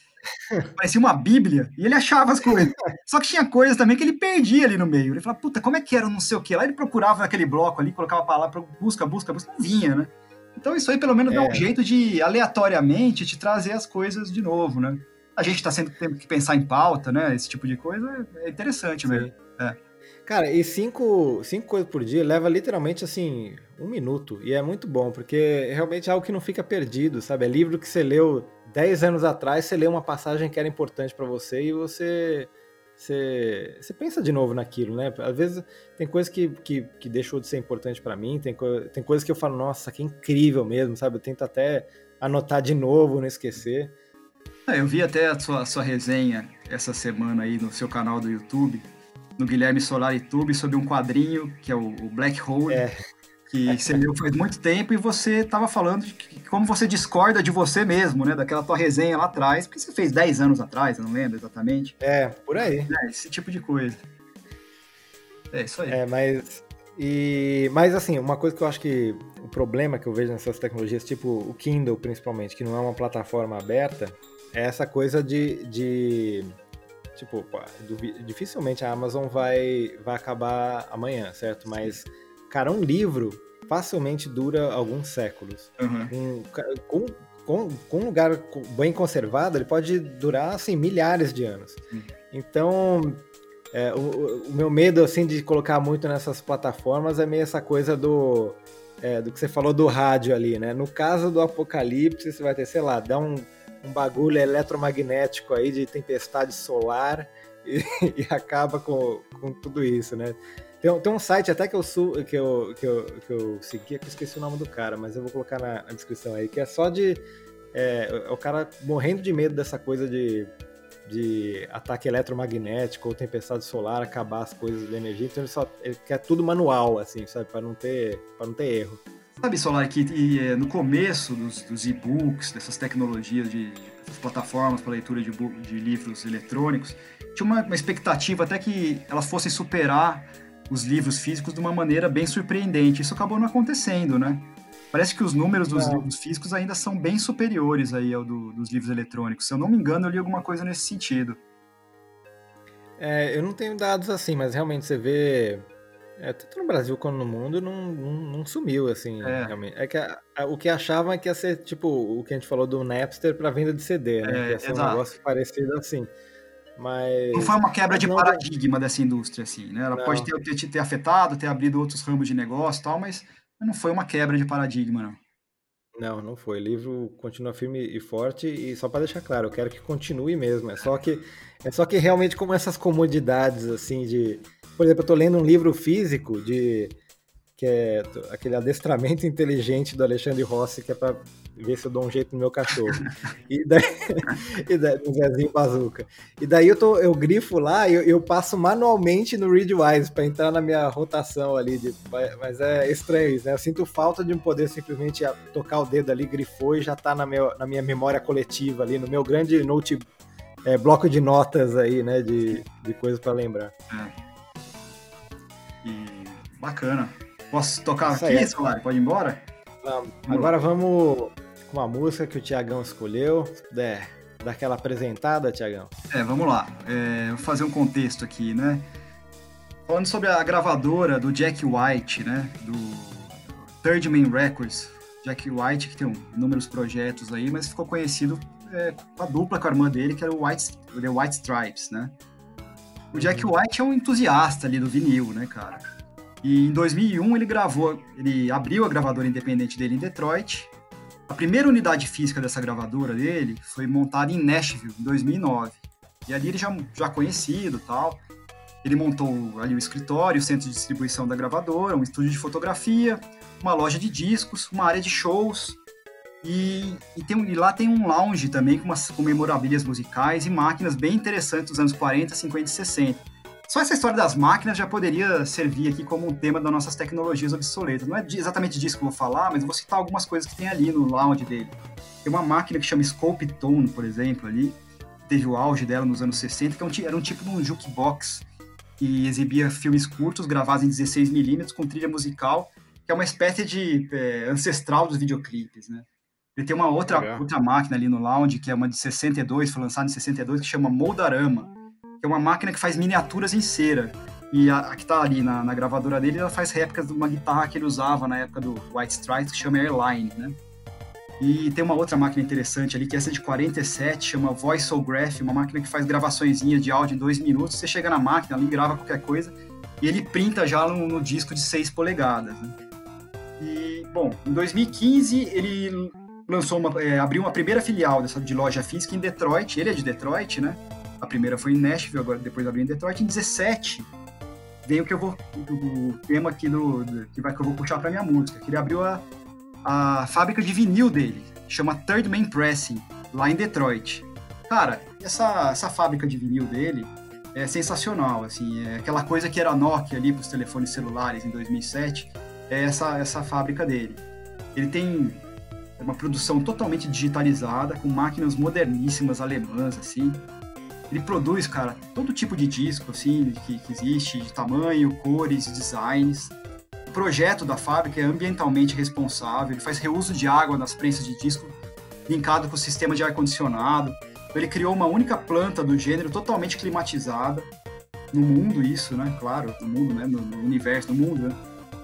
parecia uma bíblia, e ele achava as coisas. Só que tinha coisas também que ele perdia ali no meio. Ele falava, puta, como é que era não sei o que? Lá ele procurava naquele bloco ali, colocava a palavra, busca, busca, busca, não vinha, né? Então isso aí pelo menos é. dá um é. jeito de aleatoriamente te trazer as coisas de novo, né? A gente está sempre tendo que pensar em pauta, né? Esse tipo de coisa é interessante mesmo. É. Cara, e cinco, cinco coisas por dia leva literalmente assim um minuto. E é muito bom, porque realmente é algo que não fica perdido, sabe? É livro que você leu 10 anos atrás, você leu uma passagem que era importante para você e você você, você pensa de novo naquilo, né? Às vezes tem coisas que, que, que deixou de ser importante para mim, tem, co tem coisas que eu falo, nossa, que incrível mesmo, sabe? Eu tento até anotar de novo, não esquecer. É, eu vi até a sua, a sua resenha essa semana aí no seu canal do YouTube, no Guilherme Solar YouTube, sobre um quadrinho que é o, o Black Hole. É que você leu faz muito tempo e você estava falando de que, como você discorda de você mesmo, né? Daquela tua resenha lá atrás, porque você fez 10 anos atrás, eu não lembro exatamente. É, por aí. É, esse tipo de coisa. É isso aí. É, mas, E, mas assim, uma coisa que eu acho que o problema que eu vejo nessas tecnologias, tipo o Kindle principalmente, que não é uma plataforma aberta, é essa coisa de, de tipo, dificilmente a Amazon vai, vai acabar amanhã, certo? Mas, cara, um livro facilmente dura alguns séculos. Uhum. Um, com, com, com, um lugar bem conservado, ele pode durar, assim, milhares de anos. Uhum. Então, é, o, o, meu medo, assim, de colocar muito nessas plataformas é meio essa coisa do... É, do que você falou do rádio ali, né? No caso do apocalipse, você vai ter, sei lá, dá um, um bagulho eletromagnético aí de tempestade solar e, e acaba com, com tudo isso, né? Tem, tem um site até que eu, que, eu, que, eu, que eu segui, que eu esqueci o nome do cara, mas eu vou colocar na, na descrição aí, que é só de. É, o cara morrendo de medo dessa coisa de, de ataque eletromagnético ou tempestade solar acabar as coisas de energia, então ele só ele quer tudo manual, assim, sabe, para não ter não ter erro. Sabe, Solar, que e, é, no começo dos, dos e-books, dessas tecnologias de, de plataformas para leitura de, de, livros eletrônicos, tinha uma, uma expectativa até que elas fossem superar os livros físicos de uma maneira bem surpreendente. Isso acabou não acontecendo, né? Parece que os números dos é. livros físicos ainda são bem superiores aí ao do, dos livros eletrônicos. Se eu não me engano, eu li alguma coisa nesse sentido. É, eu não tenho dados assim, mas realmente você vê, é, tanto no Brasil quanto no mundo, não, não, não sumiu, assim, é. realmente. É que a, a, o que achavam é que ia ser, tipo, o que a gente falou do Napster para venda de CD, né? É, ia ser exato. um negócio parecido assim. Mas... Não foi uma quebra de paradigma dessa indústria, assim, né? Ela não. pode ter, ter, ter, afetado, ter abrido outros ramos de negócio e tal, mas não foi uma quebra de paradigma, não. Não, não foi. O livro continua firme e forte e só para deixar claro, eu quero que continue mesmo. É só que é só que realmente como essas comodidades assim de, por exemplo, eu tô lendo um livro físico de que é aquele adestramento inteligente do Alexandre Rossi, que é para ver se eu dou um jeito no meu cachorro. E daí, e daí no Zezinho Bazuca. E daí eu, tô, eu grifo lá e eu, eu passo manualmente no Readwise para entrar na minha rotação ali. De, mas é estranho isso, né? Eu sinto falta de um poder simplesmente tocar o dedo ali, grifou e já tá na, meu, na minha memória coletiva ali, no meu grande note, é, bloco de notas aí, né? De, de coisas para lembrar. É. E bacana. Posso tocar Isso aqui, Solari? Pode ir embora? Vamos. Agora vamos com uma música que o Tiagão escolheu. Se puder dar aquela apresentada, Tiagão. É, vamos lá. É, vou fazer um contexto aqui, né? Falando sobre a gravadora do Jack White, né? Do Third Man Records. Jack White, que tem inúmeros projetos aí, mas ficou conhecido é, com a dupla com a irmã dele, que era o White, The White Stripes, né? O Jack uhum. White é um entusiasta ali do vinil, né, cara? E em 2001 ele gravou, ele abriu a gravadora independente dele em Detroit. A primeira unidade física dessa gravadora dele foi montada em Nashville, em 2009. E ali ele já, já conhecido tal. Ele montou ali o escritório, o centro de distribuição da gravadora, um estúdio de fotografia, uma loja de discos, uma área de shows. E, e, tem, e lá tem um lounge também com, umas, musicais e máquinas bem interessantes dos anos 40, 50 e 60 só essa história das máquinas já poderia servir aqui como um tema das nossas tecnologias obsoletas. Não é exatamente disso que eu vou falar, mas eu vou citar algumas coisas que tem ali no lounge dele. Tem uma máquina que chama Scope Tone, por exemplo, ali. Teve o auge dela nos anos 60, que é era um tipo de um jukebox que exibia filmes curtos gravados em 16mm com trilha musical, que é uma espécie de é, ancestral dos videoclipes, né? Ele tem uma outra, outra máquina ali no lounge, que é uma de 62, foi lançada em 62, que chama Moldarama que é uma máquina que faz miniaturas em cera. E a, a que está ali na, na, gravadora dele, ela faz réplicas de uma guitarra que ele usava na época do White Stripes, que chama Airline, né? E tem uma outra máquina interessante ali, que é essa de 47, chama VoiceOgraph, uma máquina que faz gravaçõezinha de áudio em dois minutos. Você chega na máquina ali, grava qualquer coisa, e ele printa já no, no disco de 6 polegadas. Né? E, bom, em 2015 ele lançou uma, é, abriu uma primeira filial dessa, de loja física em Detroit, ele é de Detroit, né? A primeira foi em Nashville, agora depois abriu em Detroit. Em 17 vem o que eu vou o tema aqui do, do que vai que eu vou puxar para minha música. Que ele abriu a, a fábrica de vinil dele, chama Third Man Pressing, lá em Detroit. Cara, essa essa fábrica de vinil dele é sensacional, assim, é aquela coisa que era Nokia ali para os telefones celulares em 2007, é essa essa fábrica dele. Ele tem uma produção totalmente digitalizada, com máquinas moderníssimas alemãs, assim. Ele produz, cara, todo tipo de disco, assim, que, que existe, de tamanho, cores, designs. projeto da fábrica é ambientalmente responsável, ele faz reuso de água nas prensas de disco, linkado com o sistema de ar-condicionado. Ele criou uma única planta do gênero totalmente climatizada, no mundo isso, né? Claro, no mundo, né? No, no universo, no mundo, né?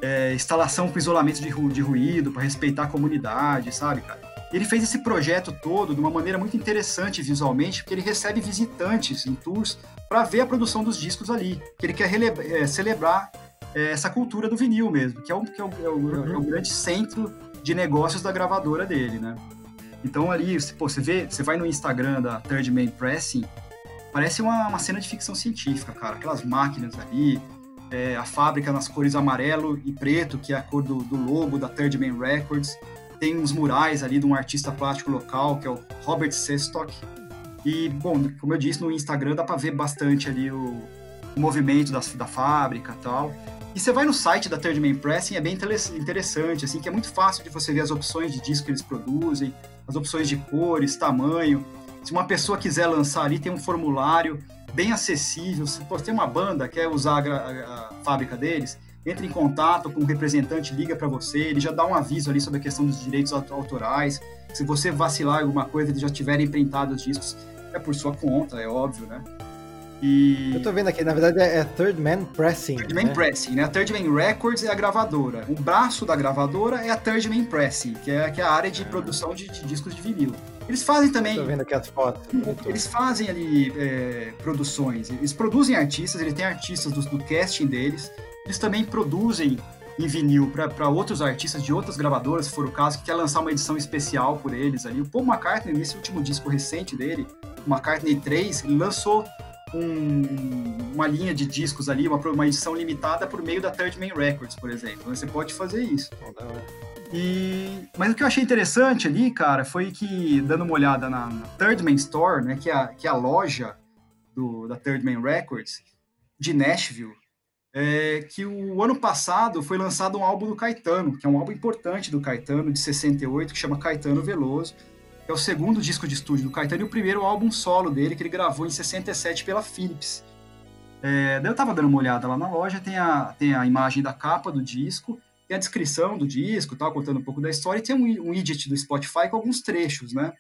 É, instalação com isolamento de, ru de ruído para respeitar a comunidade, sabe, cara? Ele fez esse projeto todo de uma maneira muito interessante visualmente, porque ele recebe visitantes em tours para ver a produção dos discos ali, que ele quer é, celebrar é, essa cultura do vinil mesmo, que é o, que é o, é uhum. é o grande centro de negócios da gravadora dele, né? Então ali, pô, você vê, você vai no Instagram da Third Man Pressing, parece uma, uma cena de ficção científica, cara. Aquelas máquinas ali, é, a fábrica nas cores amarelo e preto, que é a cor do, do logo da Third Man Records. Tem uns murais ali de um artista plástico local, que é o Robert Sestock. E, bom, como eu disse, no Instagram dá para ver bastante ali o, o movimento da, da fábrica tal. E você vai no site da Third Man Pressing, é bem interessante, assim, que é muito fácil de você ver as opções de disco que eles produzem, as opções de cores, tamanho. Se uma pessoa quiser lançar ali, tem um formulário bem acessível. Se você tem uma banda, quer usar a, a, a fábrica deles, entre em contato com o representante, liga para você, ele já dá um aviso ali sobre a questão dos direitos autorais. Se você vacilar alguma coisa, eles já tiverem printado os discos, é por sua conta, é óbvio, né? E... Eu tô vendo aqui, na verdade é Third Man Pressing. Third Man né? Pressing, né? A Third Man Records é a gravadora. O braço da gravadora é a Third Man Pressing, que é, que é a área de ah. produção de, de, discos de vinil. Eles fazem também. Tô vendo aqui as fotos. Eles fazem ali é, produções. Eles produzem artistas, ele tem artistas do, do casting deles. Eles também produzem em vinil para outros artistas de outras gravadoras, se for o caso, que quer lançar uma edição especial por eles ali. O Paul McCartney, nesse último disco recente dele, o McCartney 3, ele lançou um, uma linha de discos ali, uma, uma edição limitada por meio da Third Man Records, por exemplo. Você pode fazer isso. E, mas o que eu achei interessante ali, cara, foi que, dando uma olhada na, na Third Man Store, né, que é a, que é a loja do, da Third Man Records, de Nashville, é que o ano passado foi lançado um álbum do Caetano, que é um álbum importante do Caetano, de 68, que chama Caetano Veloso é o segundo disco de estúdio do Caetano e o primeiro álbum solo dele, que ele gravou em 67 pela Philips. É, daí eu tava dando uma olhada lá na loja, tem a, tem a imagem da capa do disco, tem a descrição do disco, tal, contando um pouco da história, e tem um, um widget do Spotify com alguns trechos, né?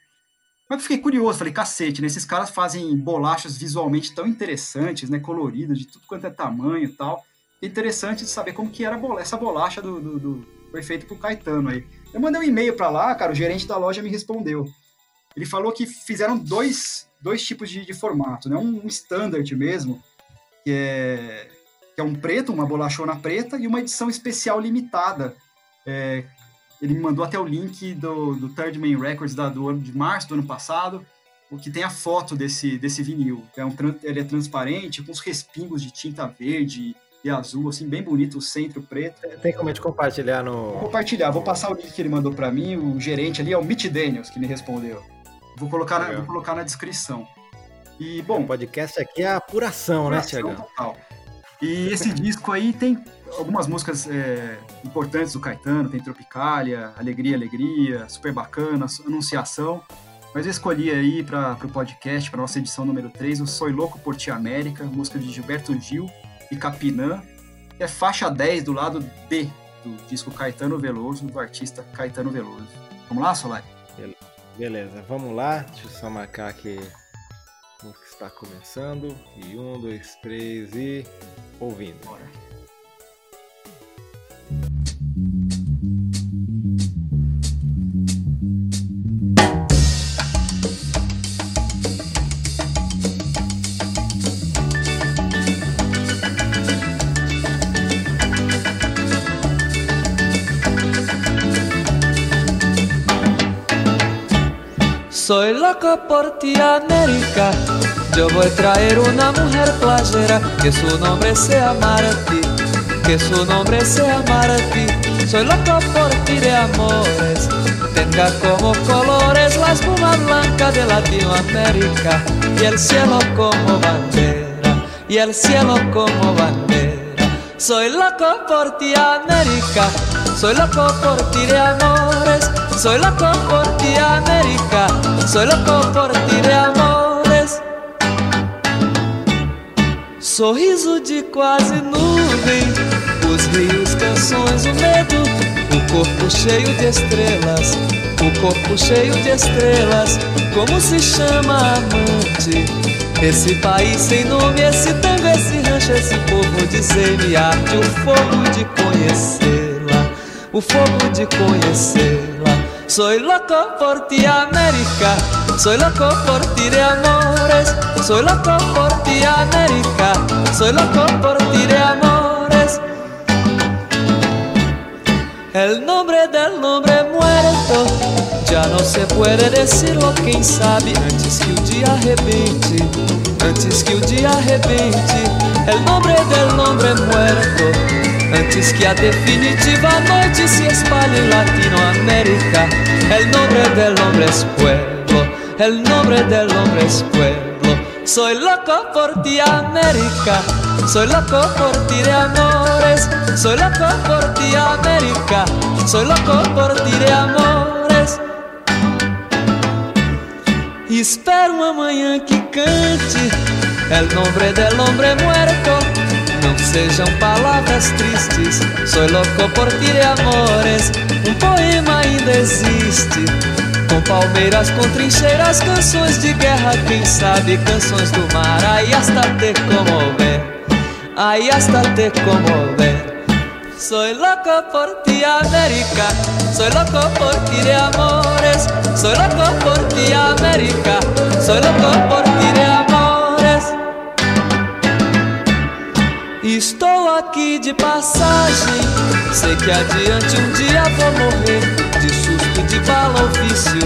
Mas eu fiquei curioso, falei, cacete, né? Esses caras fazem bolachas visualmente tão interessantes, né? Coloridas, de tudo quanto é tamanho e tal. É interessante de saber como que era essa bolacha do, do, do foi feito pro Caetano aí. Eu mandei um e-mail para lá, cara, o gerente da loja me respondeu. Ele falou que fizeram dois, dois tipos de, de formato, né? Um, um standard mesmo, que é, que é um preto, uma bolachona preta, e uma edição especial limitada. É, ele me mandou até o link do, do Third Man Records da, do ano de março do ano passado, o que tem a foto desse, desse vinil. É um, ele é transparente, com os respingos de tinta verde e azul, assim, bem bonito, o centro preto. Tem como a gente compartilhar no. Vou compartilhar, vou passar o link que ele mandou para mim, o gerente ali é o Mitch Daniels que me respondeu. Vou colocar, na, vou colocar na descrição. E, bom. O podcast aqui é apuração, né, apuração né, Tiagão? Total. E esse disco aí tem algumas músicas é, importantes do Caetano, tem Tropicália, Alegria, Alegria, Super Bacana, Anunciação. Mas eu escolhi aí para o podcast, para nossa edição número 3, o Soy Louco por Ti América, música de Gilberto Gil e Capinã, que é faixa 10 do lado D do disco Caetano Veloso, do artista Caetano Veloso. Vamos lá, Solari? Beleza, vamos lá. Deixa eu só marcar aqui o que está começando. E um, dois, três e ouvindo. Bora. Soy loco por ti, América. Yo voy a traer una mujer playera que su nombre sea Martí, que su nombre sea Martí. Soy loco por ti de amores. Tenga como colores la espuma blanca de Latinoamérica y el cielo como bandera, y el cielo como bandera. Soy loco por ti, América. Soy loco por ti de amores. Soy loco por ti, América. Soy loco por ti de amores. Sorriso de quase nuvem, os Os rios, canções, o medo, o corpo cheio de estrelas, o corpo cheio de estrelas. Como se chama amante? Esse país sem nome, esse tango, esse rancho, esse povo, dizer-me arte, o fogo de conhecê-la, o fogo de conhecê-la. Soy loco por ti, América. Soy loco por ti de amores. Soy loco por ti, América. Soy loco por ti de amores. El nombre del hombre muerto já não se puede decirlo, quem sabe antes que o dia arrebente, antes que o dia arrebente, el nombre del hombre muerto Antes que a definitiva noite se espalhe en Latinoamérica, el nombre del hombre es pueblo, el nombre del hombre es pueblo. Soy loco por ti, América, soy loco por ti de amores, soy loco por ti, América, soy loco por ti de amores. Espero uma manhã que cante el nombre del hombre muerto sejam palavras tristes. Sou louco por ti amores. Um poema ainda existe. Com palmeiras, com trincheiras, canções de guerra, quem sabe canções do mar. Aí hasta te comover, aí hasta te comover. Soy loco por ti, América. Soy loco por ti de amores. Soy loco por ti, América. Soy loco por ti de amores. Estou aqui de passagem. Sei que adiante um dia vou morrer. De susto de bala ou vício,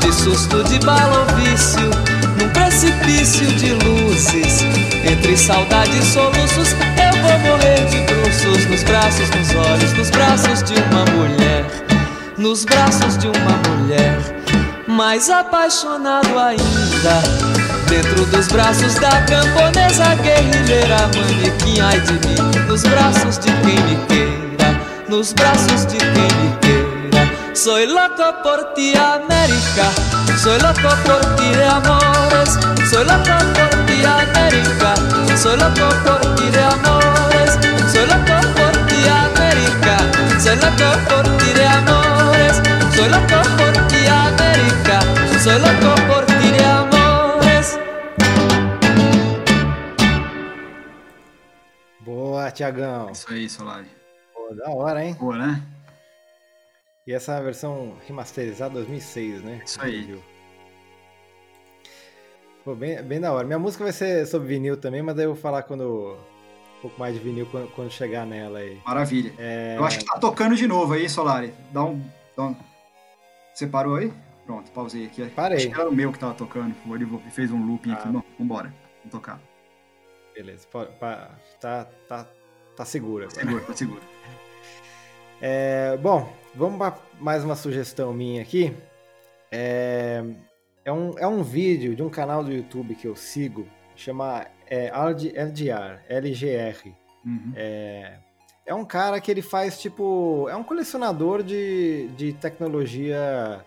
de susto de bala ou vício. Num precipício de luzes, entre saudade e soluços, eu vou morrer de bruços nos braços, nos olhos, nos braços de uma mulher. Nos braços de uma mulher, mais apaixonado ainda Dentro dos braços da camponesa guerrilheira Manequim, ai de mim. Nos braços de quem me queira Nos braços de quem me queira. Soy loco por ti, América. Soy loco por ti de amores. Soy loco por ti, América. Soy loco por ti de amores. Soy loco por ti, América. Soy loco por ti de amores. Soy loco por ti, América. Soy loco por ti Tiagão. Isso aí, Solari. Pô, da hora, hein? Boa, né? E essa versão remasterizada 2006, né? Isso aí. Pô, bem, bem da hora. Minha música vai ser sobre vinil também, mas daí eu vou falar quando. Um pouco mais de vinil quando, quando chegar nela aí. Maravilha. É... Eu acho que tá tocando de novo aí, Solari. Dá um. Dá um... Você parou aí? Pronto, pausei aqui. Parei. Acho que era o meu que tava tocando. Ele fez um looping ah. aqui. Bom, vambora. Vamos tocar. Beleza. Tá, tá, tá seguro. Agora. Seguro, tá seguro. É, bom, vamos para mais uma sugestão minha aqui. É, é, um, é um vídeo de um canal do YouTube que eu sigo, chama é, LGR, LGR. Uhum. É, é um cara que ele faz tipo. É um colecionador de, de tecnologia.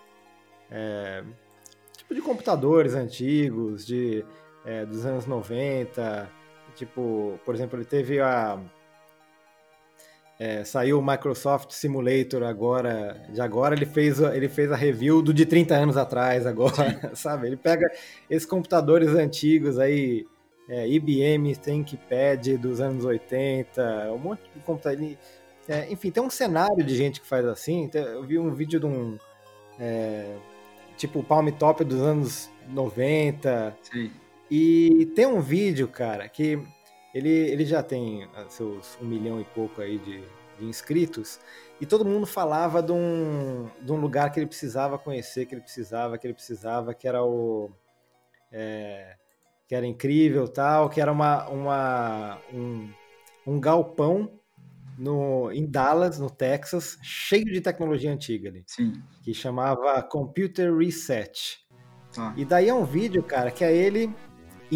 É, tipo de computadores antigos, de, é, dos anos 90. Tipo, por exemplo, ele teve a. É, saiu o Microsoft Simulator agora, de agora ele fez, ele fez a review do de 30 anos atrás agora, sabe? Ele pega esses computadores antigos aí, é, IBM ThinkPad dos anos 80, um monte de computador. É, enfim, tem um cenário de gente que faz assim. Eu vi um vídeo de um é, tipo Palm Top dos anos 90. Sim. E tem um vídeo, cara, que ele, ele já tem ah, seus um milhão e pouco aí de, de inscritos, e todo mundo falava de um, de um lugar que ele precisava conhecer, que ele precisava, que ele precisava, que era o. É, que era incrível tal, que era uma, uma, um, um galpão no, em Dallas, no Texas, cheio de tecnologia antiga ali. Sim. Que chamava Computer Reset. Ah. E daí é um vídeo, cara, que é ele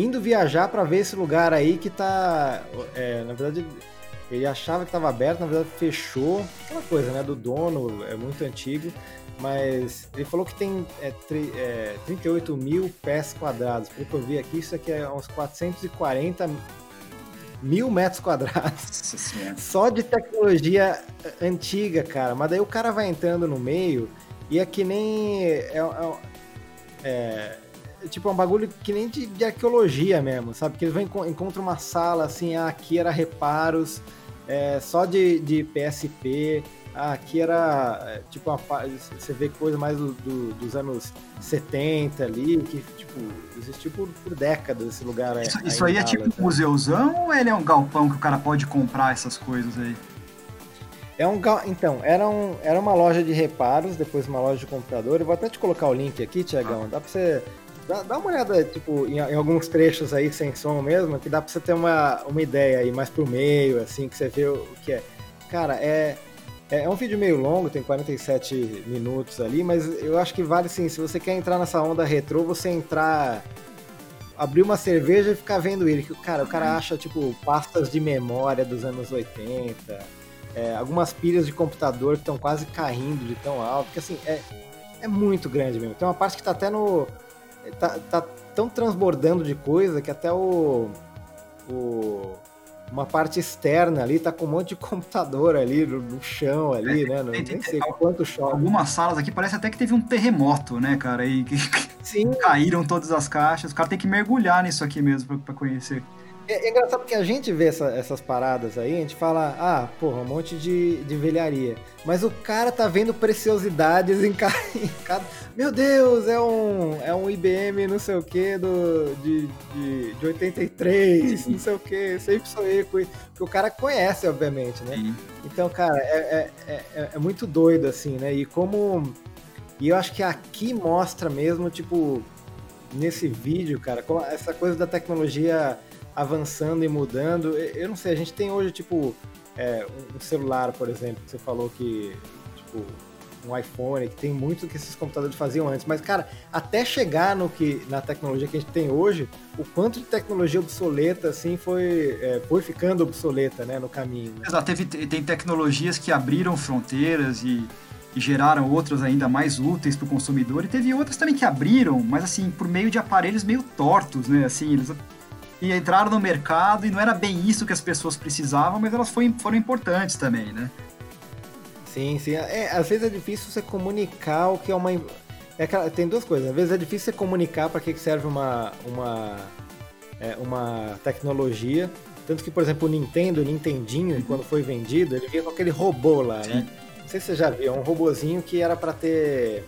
indo viajar para ver esse lugar aí que tá. É, na verdade, ele achava que estava aberto, na verdade fechou. Aquela coisa, né? Do dono, é muito antigo. Mas ele falou que tem é, é, 38 mil pés quadrados. Pelo que eu vi aqui, isso aqui é uns 440 mil metros quadrados só de tecnologia antiga, cara. Mas daí o cara vai entrando no meio e é que nem. É, é, é, tipo, é um bagulho que nem de, de, arqueologia mesmo, sabe? Que eles vão encontram uma sala assim, ah, aqui era reparos, é, só de, de PSP. Ah, aqui era é, tipo uma, você vê coisa mais do, do, dos anos 70 ali, que tipo, existiu por, por décadas esse lugar Isso, aí, isso aí é tipo um museuzão ou ele é um galpão que o cara pode comprar essas coisas aí? É um então, era, um, era uma loja de reparos, depois uma loja de computador. Eu vou até te colocar o link aqui, Tiagão. Ah. Dá pra você. Dá, dá uma olhada, tipo, em, em, alguns trechos aí sem som mesmo, que dá pra você ter uma, uma ideia aí mais pro meio, assim, que você vê o que é. Cara, é. É, é um vídeo meio longo, tem 47 minutos ali, mas eu acho que vale sim. Se você quer entrar nessa onda retrô, você entrar. Abrir uma cerveja e ficar vendo ele. Que, cara, o cara acha, tipo, pastas de memória dos anos 80, é, algumas pilhas de computador que estão quase caindo de tão alto. Porque assim, é, é muito grande mesmo. Tem uma parte que tá até no. Tá, tá tão transbordando de coisa que até o. o uma parte externa ali, tá com um monte de computador ali no, no chão ali, é, né? Não, nem sei quanto chove. Algumas salas aqui parece até que teve um terremoto, né, cara? E que Sim. caíram todas as caixas. O cara tem que mergulhar nisso aqui mesmo para conhecer. É, é, engraçado porque a gente vê essa, essas paradas aí, a gente fala, ah, porra, um monte de, de velharia. Mas o cara tá vendo preciosidades em cada, em cada. Meu Deus, é um, é um IBM não sei o que do, de, de, de 83, não sei o que, sempre sonhei com isso. Que o cara conhece, obviamente, né? Sim. Então, cara, é, é, é, é muito doido, assim, né? E como. E eu acho que aqui mostra mesmo, tipo, nesse vídeo, cara, essa coisa da tecnologia avançando e mudando. Eu não sei, a gente tem hoje, tipo, é, um celular, por exemplo, que você falou que, tipo, um iPhone, que tem muito que esses computadores faziam antes. Mas, cara, até chegar no que, na tecnologia que a gente tem hoje, o quanto de tecnologia obsoleta, assim, foi, é, foi ficando obsoleta, né, no caminho. Né? Exato, teve, tem tecnologias que abriram fronteiras e, e geraram outras ainda mais úteis para o consumidor, e teve outras também que abriram, mas, assim, por meio de aparelhos meio tortos, né, assim, eles e entraram no mercado e não era bem isso que as pessoas precisavam, mas elas foram, foram importantes também, né? Sim, sim. É, às vezes é difícil você comunicar o que é uma. É, tem duas coisas. Às vezes é difícil você comunicar para que serve uma, uma, é, uma tecnologia. Tanto que, por exemplo, o Nintendo, o Nintendinho, uhum. quando foi vendido, ele vinha com aquele robô lá, sim. né? Não sei se você já viu, é um robozinho que era para ter.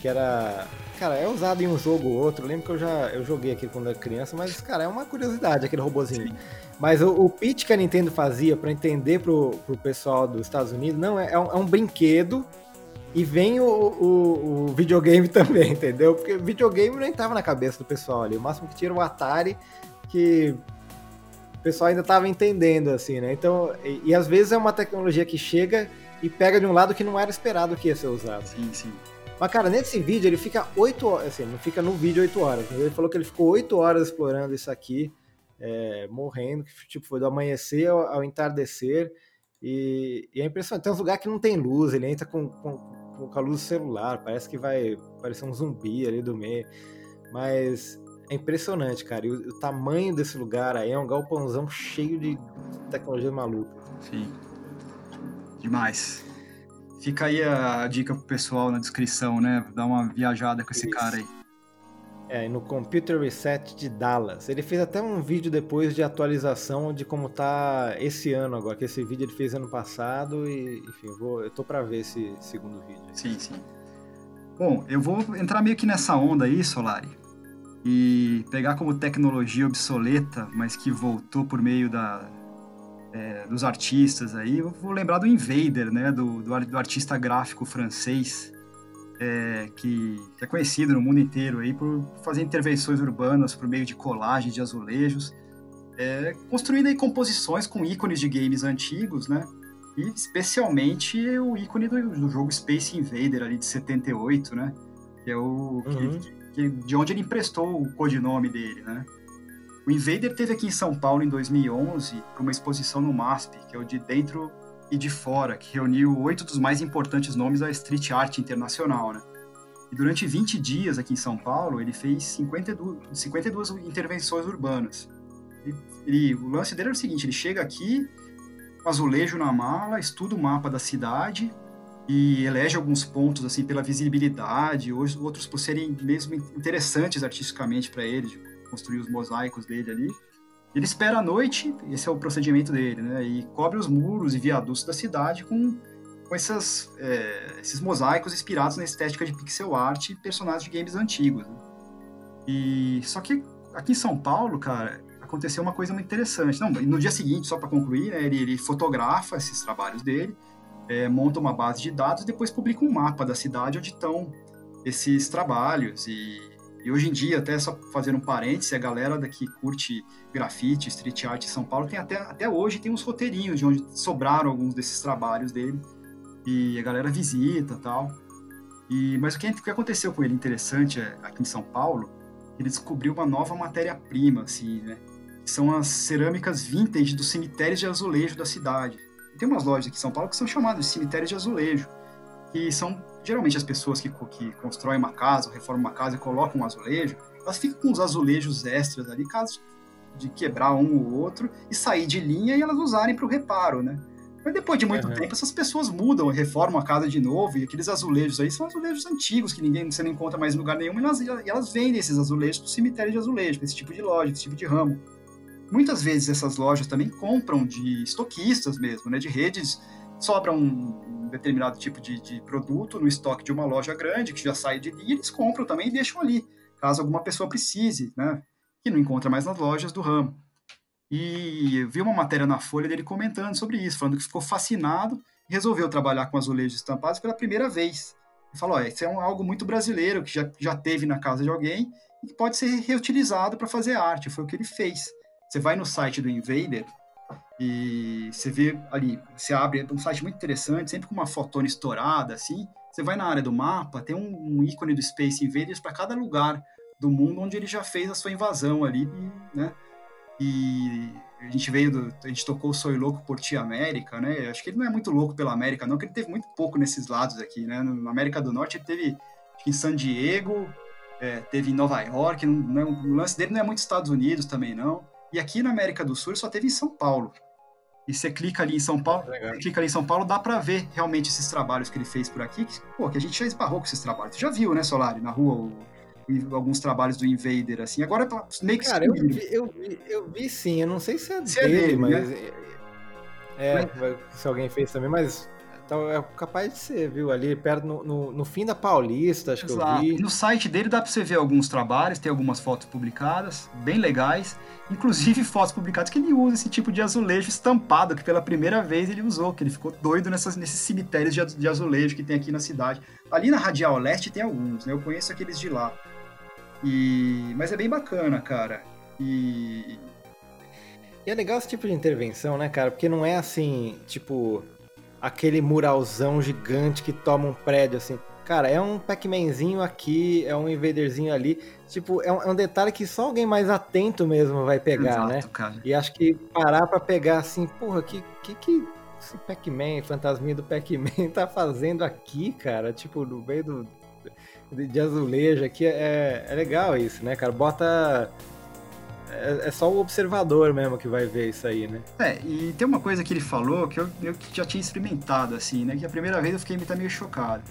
que era Cara, é usado em um jogo ou outro. Eu lembro que eu já eu joguei aqui quando era criança, mas, cara, é uma curiosidade aquele robozinho. Sim. Mas o, o pitch que a Nintendo fazia para entender pro, pro pessoal dos Estados Unidos, não, é, é, um, é um brinquedo e vem o, o, o, videogame também, entendeu? Porque videogame não entrava na cabeça do pessoal ali. O máximo que tinha era o Atari, que o pessoal ainda estava entendendo, assim, né? Então, e, e, às vezes é uma tecnologia que chega e pega de um lado que não era esperado que ia ser usado. Sim, sim. Mas, cara, nesse vídeo ele fica 8 horas, assim, não fica no vídeo 8 horas. Ele falou que ele ficou 8 horas explorando isso aqui, é, morrendo, que tipo, foi do amanhecer ao, ao entardecer. E, e, é impressionante, tem uns lugares que não tem luz, ele entra com, com, com a luz do celular, parece que vai parecer um zumbi ali do meio. Mas é impressionante, cara. E o, o tamanho desse lugar aí é um galpãozão cheio de tecnologia maluca. Sim. Demais. Fica aí a dica pro pessoal na descrição, né? Dar uma viajada com esse Isso. cara aí. É, no Computer Reset de Dallas. Ele fez até um vídeo depois de atualização de como tá esse ano agora, que esse vídeo ele fez ano passado e, enfim, eu, vou, eu tô para ver esse segundo vídeo. Sim, sim. Bom, eu vou entrar meio que nessa onda aí, Solari, e pegar como tecnologia obsoleta, mas que voltou por meio da, é, dos artistas aí, eu vou lembrar do Invader, né, do, do, do artista gráfico francês, é, que, que, é conhecido no mundo inteiro aí por fazer intervenções urbanas por meio de colagem de azulejos, é, construindo aí composições com ícones de games antigos, né, e especialmente o ícone do, do jogo Space Invader ali de 78, né, que é o uhum. que, que, de onde ele emprestou o codinome dele, né. O Invader teve aqui em São Paulo em 2011 para uma exposição no MASP, que é o de dentro e de fora, que reuniu oito dos mais importantes nomes da street art internacional, né? E durante 20 dias aqui em São Paulo, ele fez 52, 52 intervenções urbanas. Ele, o lance dele era o seguinte: ele chega aqui, azulejo na mala, estuda o mapa da cidade e elege alguns pontos assim pela visibilidade, outros por serem mesmo interessantes artisticamente para ele, de construir os mosaicos dele ali. Ele espera a noite, esse é o procedimento dele, né? E cobre os muros e viadutos da cidade com, com essas, é, esses mosaicos inspirados na estética de pixel art e personagens de games antigos. Né? E só que aqui em São Paulo, cara, aconteceu uma coisa muito interessante. Não, no dia seguinte, só para concluir, né, ele, ele, fotografa esses trabalhos dele, é, monta uma base de dados depois publica um mapa da cidade onde estão esses trabalhos. E, e hoje em dia, até só fazer um parêntese, a galera daqui curte grafite, street art em São Paulo, tem até, até hoje tem uns roteirinhos de onde sobraram alguns desses trabalhos dele. E a galera visita tal. E, mas o que, o que aconteceu com ele interessante é, aqui em São Paulo ele descobriu uma nova matéria-prima, assim, né? São as cerâmicas vintage dos cemitérios de azulejo da cidade. Tem umas lojas aqui em São Paulo que são chamadas de cemitérios de azulejo, que são geralmente as pessoas que, que constroem uma casa, ou reformam uma casa e colocam um azulejo, elas ficam com os azulejos extras ali, caso de quebrar um ou outro e sair de linha e elas usarem para o reparo, né? Mas depois de muito uhum. tempo, essas pessoas mudam, reformam a casa de novo, e aqueles azulejos aí são azulejos antigos, que ninguém você não encontra mais em lugar nenhum, e elas, e elas vendem esses azulejos para o cemitério de azulejo, esse tipo de loja, esse tipo de ramo. Muitas vezes essas lojas também compram de estoquistas mesmo, né, de redes, sobra um, determinado tipo de, de, produto no estoque de uma loja grande, que já sai de linha, eles compram também e deixam ali, caso alguma pessoa precise, né, que não encontra mais nas lojas do ramo. E vi uma matéria na Folha dele comentando sobre isso, falando que ficou fascinado e resolveu trabalhar com azulejos estampados pela primeira vez. Ele falou: ó, isso é um, algo muito brasileiro que já, já teve na casa de alguém e que pode ser reutilizado para fazer arte. Foi o que ele fez. Você vai no site do Invader e você vê ali, você abre, é um site muito interessante, sempre com uma fotona estourada, assim. Você vai na área do mapa, tem um, um ícone do Space Invaders para cada lugar do mundo onde ele já fez a sua invasão ali, né? E a gente veio do. A gente tocou o Soy Louco por Ti América, né? Acho que ele não é muito louco pela América, não, porque ele teve muito pouco nesses lados aqui, né? Na América do Norte ele teve em San Diego, é, teve em Nova York, não, não, o lance dele não é muito Estados Unidos também, não. E aqui na América do Sul só teve em São Paulo. E você clica ali em São Paulo, clica ali em São Paulo, dá para ver realmente esses trabalhos que ele fez por aqui, que, pô, que a gente já esbarrou com esses trabalhos. Você já viu, né, Solari, na rua, o, alguns trabalhos do Invader, assim. Agora tá meio que Cara, eu vi, eu vi, eu, vi, sim, eu não sei se é, se dele, é dele, mas. Né? É, é, se alguém fez também, mas então, é capaz de ser, viu? Ali perto no, no, no fim da Paulista, acho Exato. que eu vi. No site dele dá para você ver alguns trabalhos, tem algumas fotos publicadas, bem legais. Inclusive fotos publicadas que ele usa esse tipo de azulejo estampado, que pela primeira vez ele usou, que ele ficou doido nessas, nesses cemitérios de, de azulejo que tem aqui na cidade. Ali na Radial Leste tem alguns, né? Eu conheço aqueles de lá. E... Mas é bem bacana, cara. E... E é legal esse tipo de intervenção, né, cara? Porque não é assim, tipo, aquele muralzão gigante que toma um prédio, assim. Cara, é um Pac-Manzinho aqui, é um Invaderzinho ali. Tipo, é um, é um, detalhe que só alguém mais atento mesmo vai pegar, Exato, né? Cara. E acho que parar pra pegar assim, porra, que que, que esse Pac-Man, fantasminha do Pac-Man tá fazendo aqui, cara? Tipo, no meio do, de azulejo aqui, é, é legal isso, né, cara? Bota é, é, só o observador mesmo que vai ver isso aí, né? É, e tem uma coisa que ele falou que eu, eu já tinha experimentado, assim, né? Que a primeira vez eu fiquei meio chocado.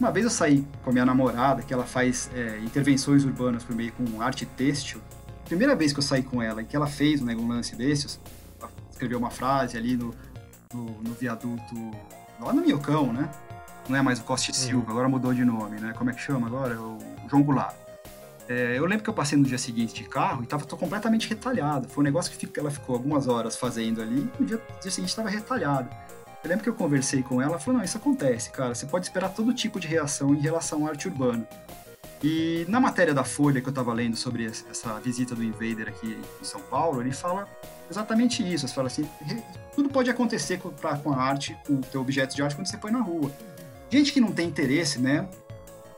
Uma vez eu saí com a minha namorada, que ela faz é, intervenções urbanas por meio com arte têxtil. Primeira vez que eu saí com ela e que ela fez né, um lance desses, escreveu uma frase ali no, no, no viaduto, lá no Miocão, né? Não é mais o Costa uhum. Silva, agora mudou de nome, né? Como é que chama agora? O João Goulart. É, eu lembro que eu passei no dia seguinte de carro e tava completamente retalhado. Foi um negócio que ela ficou algumas horas fazendo ali e no dia, dia seguinte estava retalhado. Eu lembro que eu conversei com ela, ela falou, não, isso acontece, cara, você pode esperar todo tipo de reação em relação à arte urbana. E na matéria da Folha que eu estava lendo sobre essa visita do Invader aqui em São Paulo, ele fala exatamente isso. Ele fala assim, tudo pode acontecer com, pra, com a arte, com o teu objeto de arte quando você põe na rua. Gente que não tem interesse, né,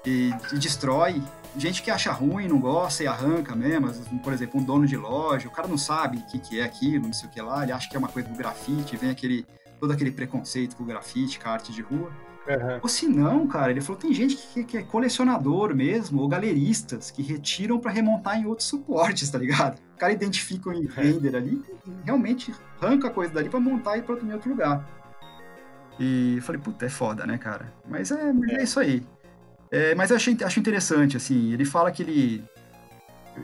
e, e destrói, gente que acha ruim, não gosta e arranca mesmo. Por exemplo, um dono de loja, o cara não sabe o que, que é aquilo, não sei o que lá, ele acha que é uma coisa do grafite, vem aquele todo aquele preconceito com o grafite, com a arte de rua. Uhum. Ou se não, cara, ele falou tem gente que, que, é colecionador mesmo, ou galeristas, que retiram para remontar em outros suportes, tá ligado? O cara identifica o render ali e realmente arranca a coisa dali para montar e ir pra outro lugar. E eu falei, puta, é foda, né, cara? Mas é, é. é isso aí. É, mas eu achei, acho interessante, assim, ele fala que ele...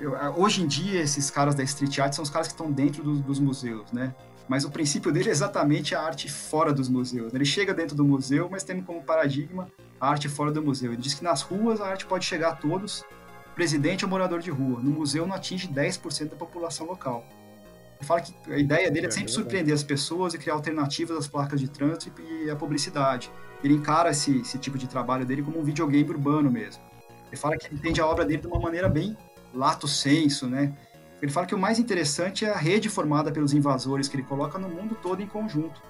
Eu, hoje em dia, esses caras da street art são os caras que estão dentro dos, dos museus, né? mas o princípio dele é exatamente a arte fora dos museus. Ele chega dentro do museu, mas tem como paradigma a arte fora do museu. Ele diz que nas ruas a arte pode chegar a todos, presidente ou morador de rua. No museu não atinge 10% da população local. Ele fala que a ideia dele é sempre surpreender as pessoas e criar alternativas às placas de trânsito e à publicidade. Ele encara esse, esse tipo de trabalho dele como um videogame urbano mesmo. Ele fala que ele entende a obra dele de uma maneira bem lato senso, né? Ele fala que o mais interessante é a rede formada pelos invasores que ele coloca no mundo todo em conjunto,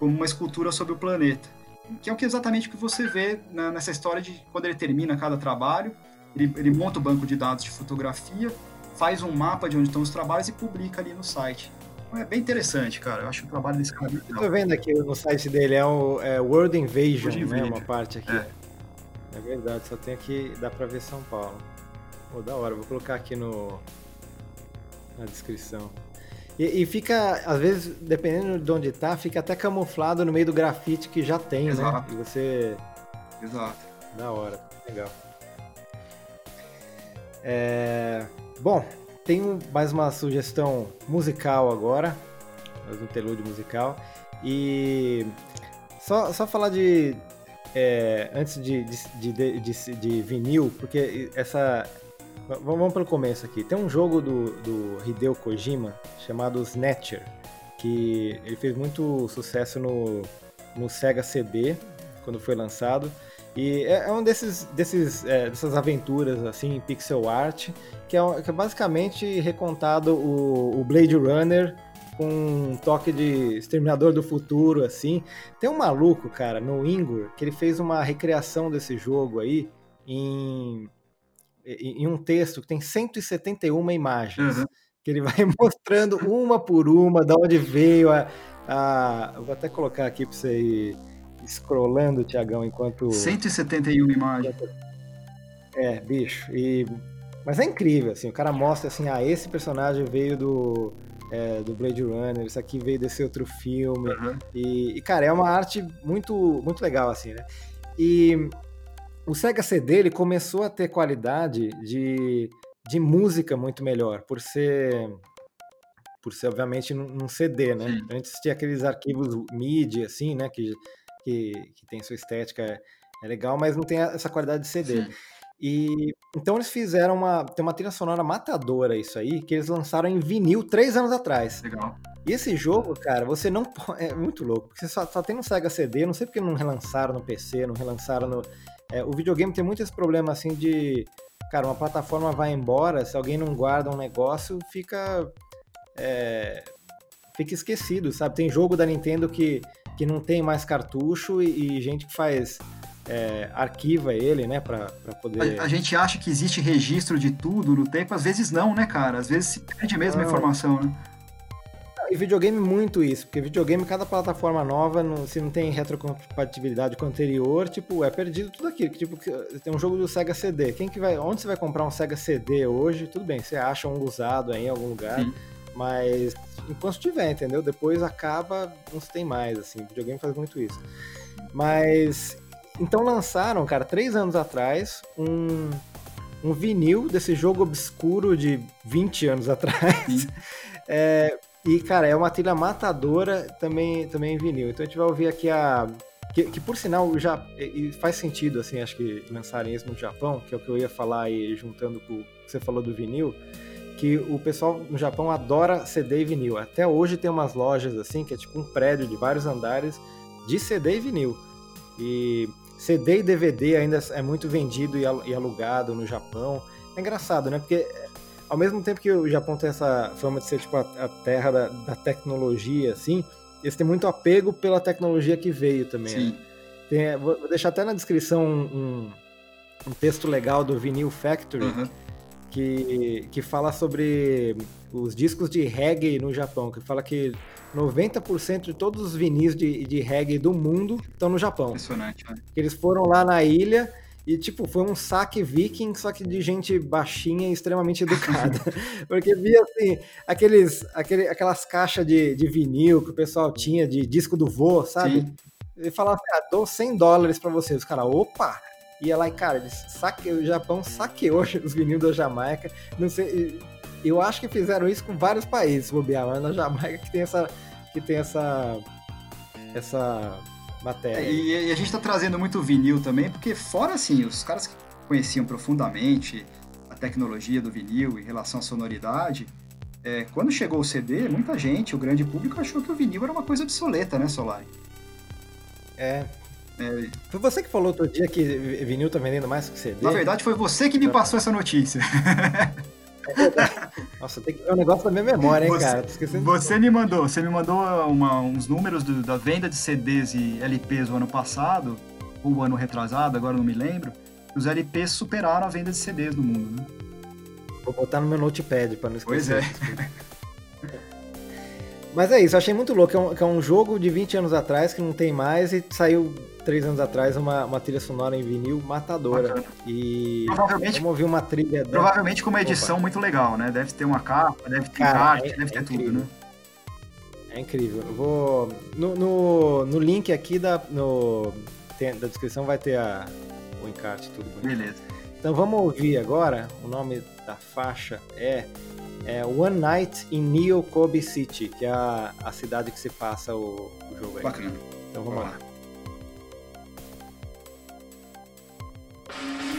como uma escultura sobre o planeta. Que é o que exatamente que você vê na, nessa história de quando ele termina cada trabalho, ele, ele monta o banco de dados de fotografia, faz um mapa de onde estão os trabalhos e publica ali no site. É bem interessante, cara. Eu acho o trabalho desse cara muito legal. Tô vendo aqui no site dele, é o é World Invasion, World né? Uma parte aqui. É. é verdade, só tem aqui, dá pra ver São Paulo. Pô, da hora, vou colocar aqui no, na descrição. E, e, fica, às vezes, dependendo de onde tá, fica até camuflado no meio do grafite que já tem, né? Exato. né? E você. Exato. Da hora, legal. É... Bom, tenho mais uma sugestão musical agora, mais um interlúdio musical. E só, só falar de. É, antes de, de, de, de, de vinil, porque essa, Vamos pelo começo aqui. Tem um jogo do, do Hideo Kojima chamado Snatcher, que ele fez muito sucesso no, no Sega CD, quando foi lançado. E é, é um desses, desses é, dessas aventuras assim, pixel art, que é, que é basicamente recontado o, o, Blade Runner com um toque de Exterminador do Futuro, assim. Tem um maluco, cara, no Ingor, que ele fez uma recriação desse jogo aí em em um texto que tem 171 imagens, uhum. que ele vai mostrando uma por uma de onde veio a, a... vou até colocar aqui para você ir scrollando, Tiagão, enquanto... 171 imagens. É, bicho, e... Mas é incrível, assim, o cara mostra assim, ah, esse personagem veio do, é, do Blade Runner, isso aqui veio desse outro filme, uhum. e, e, cara, é uma arte muito, muito legal, assim, né? E o Sega CD ele começou a ter qualidade de, de música muito melhor, por ser por ser obviamente num CD, né? Sim. Antes tinha aqueles arquivos MIDI assim, né, que, que, que tem sua estética é, é legal, mas não tem essa qualidade de CD. Sim. E então eles fizeram uma tem uma trilha sonora matadora isso aí que eles lançaram em vinil três anos atrás. Legal. E esse jogo, cara, você não pode. É muito louco, porque você só, só tem no Sega CD, não sei porque não relançaram no PC, não relançaram no. É, o videogame tem muito esse problema assim de. Cara, uma plataforma vai embora, se alguém não guarda um negócio, fica. É, fica esquecido, sabe? Tem jogo da Nintendo que, que não tem mais cartucho e, e gente que faz. É, arquiva ele, né, pra, pra poder... A, a, gente acha que existe registro de tudo no tempo, às vezes não, né, cara? Às vezes se perde mesmo não. a informação, né? E videogame muito isso, porque videogame, cada plataforma nova, não, se não tem retrocompatibilidade com a anterior, tipo, é perdido tudo aquilo. Tipo, tem um jogo do Sega CD. Quem que vai. Onde você vai comprar um Sega CD hoje? Tudo bem, você acha um usado aí em algum lugar. Sim. Mas enquanto tiver, entendeu? Depois acaba, não se tem mais, assim. videogame faz muito isso. Mas. Então lançaram, cara, três anos atrás, um, um vinil desse jogo obscuro de 20 anos atrás. É, e, cara, é uma trilha matadora também, também em vinil. Então a gente vai ouvir aqui a. Que, que por sinal já e faz sentido, assim, acho que lançarem isso no Japão, que é o que eu ia falar aí, juntando com o que você falou do vinil, que o pessoal no Japão adora CD e vinil. Até hoje tem umas lojas assim, que é tipo um prédio de vários andares de CD e vinil. E CD e DVD ainda é muito vendido e alugado no Japão. É engraçado, né? Porque ao mesmo tempo que o Japão tem essa fama de ser tipo a, terra da, da, tecnologia, assim, eles têm muito apego pela tecnologia que veio também. Sim. Né? Tem, vou deixar até na descrição um, um, texto legal do Vinyl Factory, uhum. Que, que fala sobre os discos de reggae no Japão, que fala que 90% de todos os vinis de, de reggae do mundo estão no Japão. Impressionante, né? Eles foram lá na ilha e, tipo, foi um saque viking, só que de gente baixinha e extremamente educada. Porque via, assim, aqueles, aquele, aquelas caixas de, de vinil que o pessoal tinha de disco do vô, sabe? Sim. Ele falava assim, ah, dou 100 dólares pra você. Os caras, opa! Ia lá e, cara, eles saque... o Japão saqueou os vinil da Jamaica. Não sei, eu acho que fizeram isso com vários países, bobear, mas na Jamaica que tem essa, que tem essa, essa matéria. É, e, e, a gente está trazendo muito vinil também, porque fora assim, os caras que conheciam profundamente a tecnologia do vinil em relação à sonoridade, é, quando chegou o CD, muita gente, o grande público, achou que o vinil era uma coisa obsoleta, né, Solar? É. é. Foi você que falou outro dia que vinil tá vendendo mais que CD? Na verdade, foi você que me passou essa notícia. Nossa, tem que ver um negócio da minha memória, hein, você, cara? Você me mandou, você me mandou uma, uns números do, da venda de CDs e LPs o ano passado, ou ano retrasado, agora não me lembro. Os LPs superaram a venda de CDs no mundo, né? Vou botar no meu notepad para não esquecer. Pois é. Mas é isso, eu achei muito louco. É um, que é um jogo de 20 anos atrás que não tem mais e saiu três anos atrás uma, uma trilha sonora em vinil matadora. Bacana. E provavelmente, vamos ouvir uma trilha. Provavelmente com uma edição Opa. muito legal, né? Deve ter uma capa, deve ter Cara, arte, é, deve ter é tudo, né? É incrível. Eu vou. No, no, no link aqui da, no, tem, da descrição vai ter a, o encarte, tudo bonito. Beleza. Então vamos ouvir agora. O nome da faixa é, é One Night in Neo Kobe City, que é a, a cidade que se passa o, o jogo aí. Bacana. Então vamos lá. Thank you.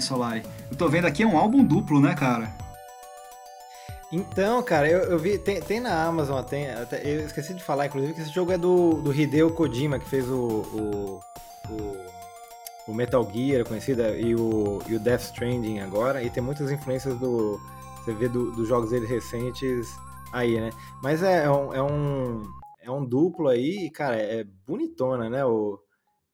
Solari? Eu tô vendo aqui é um álbum duplo, né, cara? Então, cara, eu, eu vi, tem, tem, na Amazon, tem, até, eu esqueci de falar, inclusive, que esse jogo é do, do Hideo Kojima, que fez o, o, o, o Metal Gear conhecida e o, e o Death Stranding agora, e tem muitas influências do. Você vê do, dos jogos dele recentes aí, né? Mas é, é, um, é, um, é um duplo aí, e, cara, é bonitona, né? O,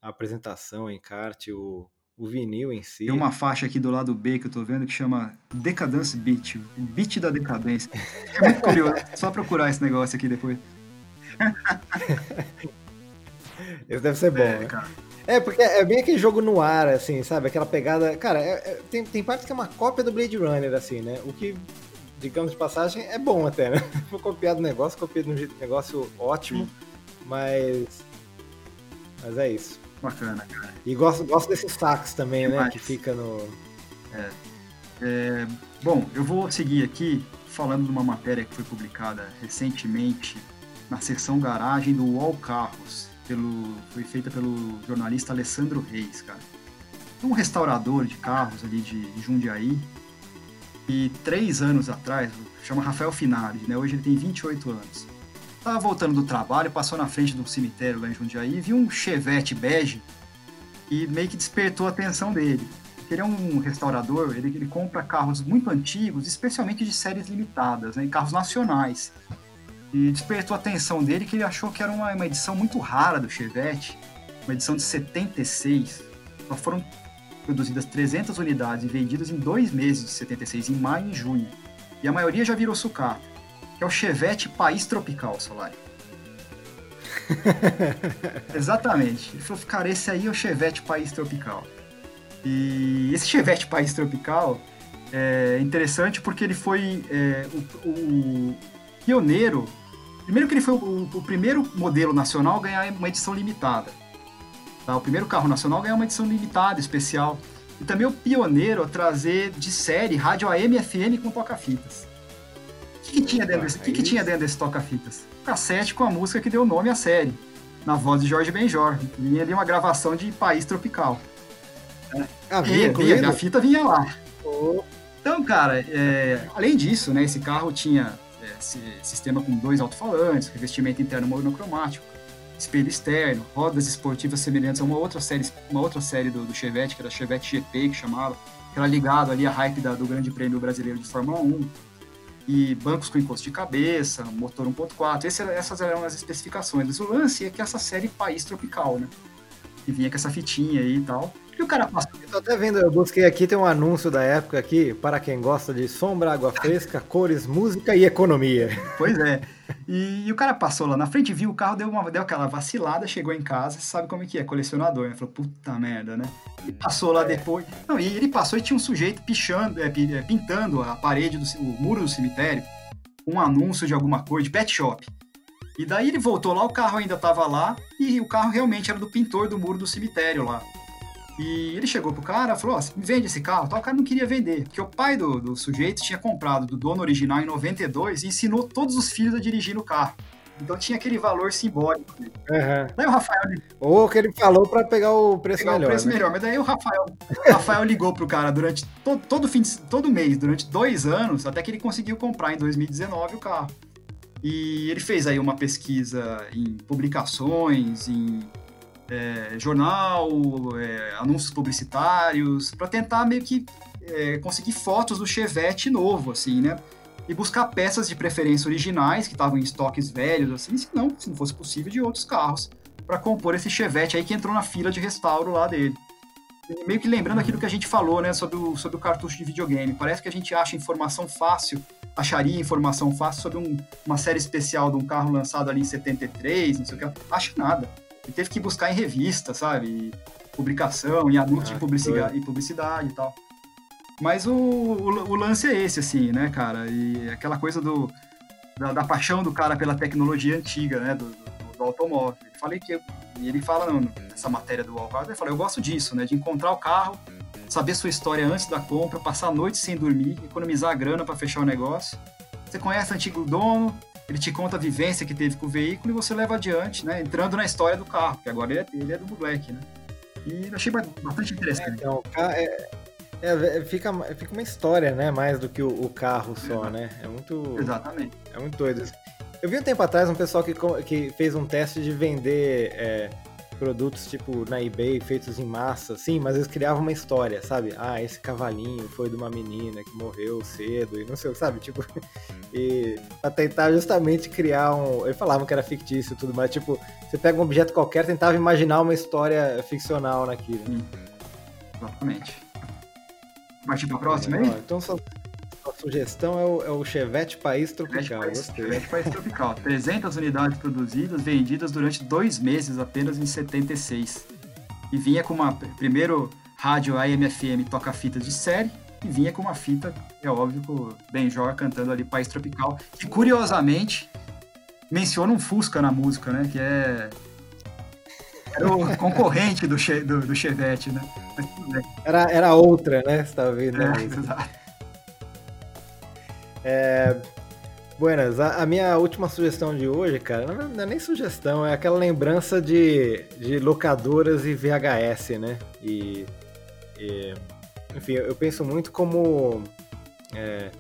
a apresentação, o encarte, o, o vinil em si. Tem uma faixa aqui do lado B que eu tô vendo que chama Decadence Beat, o beat da decadência. É muito curioso, só procurar esse negócio aqui depois. Esse deve ser bom, é, né? Cara. É, porque é bem aquele jogo no ar, assim, sabe? Aquela pegada. Cara, é, é, tem, tem partes que é uma cópia do Blade Runner, assim, né? O que, digamos de passagem, é bom até, né? Foi copiado o negócio, copiado um negócio ótimo, Sim. mas. Mas é isso. Bacana, cara. E gosto, gosto desses sax também, né? Que fica no. É. é. Bom, eu vou seguir aqui falando de uma matéria que foi publicada recentemente na seção garagem do UOL Carros. Pelo, foi feita pelo jornalista Alessandro Reis, cara. Um restaurador de carros ali de, de Jundiaí. E três anos atrás, chama Rafael Finari, né? Hoje ele tem 28 anos Tava voltando do trabalho, passou na frente de um cemitério lá em Jundiaí e viu um chevette bege e meio que despertou a atenção dele. Ele é um restaurador, ele, ele compra carros muito antigos, especialmente de séries limitadas, né, carros nacionais. E despertou a atenção dele que ele achou que era uma, uma edição muito rara do Chevette, uma edição de 76. Só foram produzidas 300 unidades e vendidas em dois meses de 76, em maio e junho. E a maioria já virou sucata que é o Chevette País Tropical, Solari. Exatamente. Ele falou, cara, esse aí é o Chevette País Tropical. E esse Chevette País Tropical é interessante porque ele foi é, o, o, pioneiro. Primeiro que ele foi o, o, primeiro modelo nacional a ganhar uma edição limitada. Tá? O primeiro carro nacional a ganhar uma edição limitada, especial. E também o pioneiro a trazer de série rádio AM e FM com toca-fitas que, que tinha dentro desse, que, que tinha dentro desse toca-fitas? Cassete com a música que deu nome à série, na voz de Jorge Benjor. Vinha ali uma gravação de País Tropical. Ah, vinha, vinha, a fita vinha lá. Oh. Então, cara, é, além disso, né, esse carro tinha é, sistema com dois alto-falantes, revestimento interno monocromático, espelho externo, rodas esportivas semelhantes a uma outra série, uma outra série do, do Chevette, que era Chevette GP, que chamava, que era ligado ali à hype da, do Grande Prêmio Brasileiro de Fórmula 1 e bancos com encosto de cabeça, motor 1.4, essas eram as especificações. Mas o lance é que essa série País Tropical, né? Que vinha com essa fitinha aí e tal. E o cara passou. Eu tô até vendo, eu busquei aqui, tem um anúncio da época aqui, para quem gosta de sombra, água fresca, cores, música e economia. Pois é. E, e, o cara passou lá na frente, viu o carro, deu, uma, deu aquela vacilada, chegou em casa, sabe como é que é, colecionador, né? Falou, puta merda, né? E passou lá é. depois. Não, e ele passou e tinha um sujeito pichando, é, é pintando a parede, do, o muro do cemitério, um anúncio de alguma coisa, de pet shop. E daí ele voltou lá, o carro ainda tava lá, e o carro realmente era do pintor do muro do cemitério lá. E ele chegou pro cara, falou, ó, oh, me vende esse carro, tal. O cara não queria vender, porque o pai do, do sujeito tinha comprado do dono original em 92 e ensinou todos os filhos a dirigir no carro. Então tinha aquele valor simbólico. Uhum. Daí o Rafael. Ou que ele falou para pegar o preço pegar melhor. O preço né? melhor. Mas daí o Rafael, o Rafael ligou pro cara durante todo, todo, fim de, todo mês, durante dois anos, até que ele conseguiu comprar em 2019 o carro. E ele fez aí uma pesquisa em publicações, em é, jornal, é, anúncios publicitários, para tentar meio que é, conseguir fotos do Chevette novo, assim, né? E buscar peças de preferência originais que estavam em estoques velhos, assim, se não, se não fosse possível, de outros carros, para compor esse Chevette aí que entrou na fila de restauro lá dele. E meio que lembrando aquilo que a gente falou, né, sobre o, sobre o cartucho de videogame. Parece que a gente acha informação fácil, acharia informação fácil sobre um, uma série especial de um carro lançado ali em 73, não sei o que. Acha nada ele teve que buscar em revista, sabe? E publicação, em anúncio ah, de publicidade, e publicidade e tal. Mas o, o, o, lance é esse, assim, né, cara? E aquela coisa do, da, da paixão do cara pela tecnologia antiga, né? Do, do, do automóvel. Falei que, e ele fala não, nessa matéria do Alcado, ele fala, eu gosto disso, né? De encontrar o carro, saber sua história antes da compra, passar a noite sem dormir, economizar a grana para fechar o negócio. Você conhece o antigo dono, ele te conta a vivência que teve com o veículo e você leva adiante, né? Entrando na história do carro, que agora ele é, ele é do Black, né? E achei bastante interessante. É, então, é, É, fica, fica uma história, né? Mais do que o, o carro só, né? É muito. Exatamente. É muito doido. Eu vi um tempo atrás um pessoal que, que fez um teste de vender é, produtos tipo na eBay feitos em massa, sim, mas eles criavam uma história, sabe? Ah, esse cavalinho foi de uma menina que morreu cedo e não sei, sabe? Tipo, e pra tentar justamente criar um. Eles falavam que era fictício e tudo mais, tipo, você pega um objeto qualquer, tentava imaginar uma história ficcional naquilo. Hum. Exatamente. Partir pra próxima aí? Então, só a sugestão é o, é o Chevette País Tropical. País, Chevette País Tropical. 300 unidades produzidas, vendidas durante dois meses apenas em 76. E vinha com uma. Primeiro, rádio AM/FM toca fitas de série. E vinha com uma fita, é óbvio, com o Benjor cantando ali País Tropical. Que curiosamente menciona um Fusca na música, né? Que é. Era o concorrente do, che, do, do Chevette, né? Era, era outra, né? Você tá vendo? É, exato. É, Buenas, a, a, minha última sugestão de hoje, cara, não, é nem sugestão, é aquela lembrança de, de locadoras e VHS, né? E, e enfim, eu penso muito como é,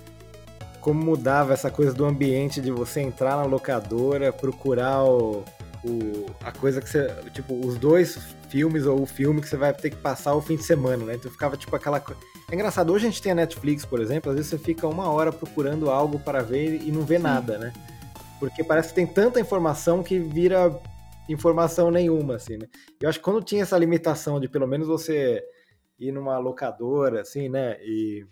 como mudava essa coisa do ambiente de você entrar na locadora, procurar o, o, a coisa que você. Tipo, os dois filmes ou o filme que você vai ter que passar o fim de semana, né? Então ficava tipo aquela. É engraçado, hoje a gente tem a Netflix, por exemplo, às vezes você fica uma hora procurando algo para ver e não vê Sim. nada, né? Porque parece que tem tanta informação que vira informação nenhuma, assim, né? Eu acho que quando tinha essa limitação de pelo menos você ir numa locadora, assim, né? E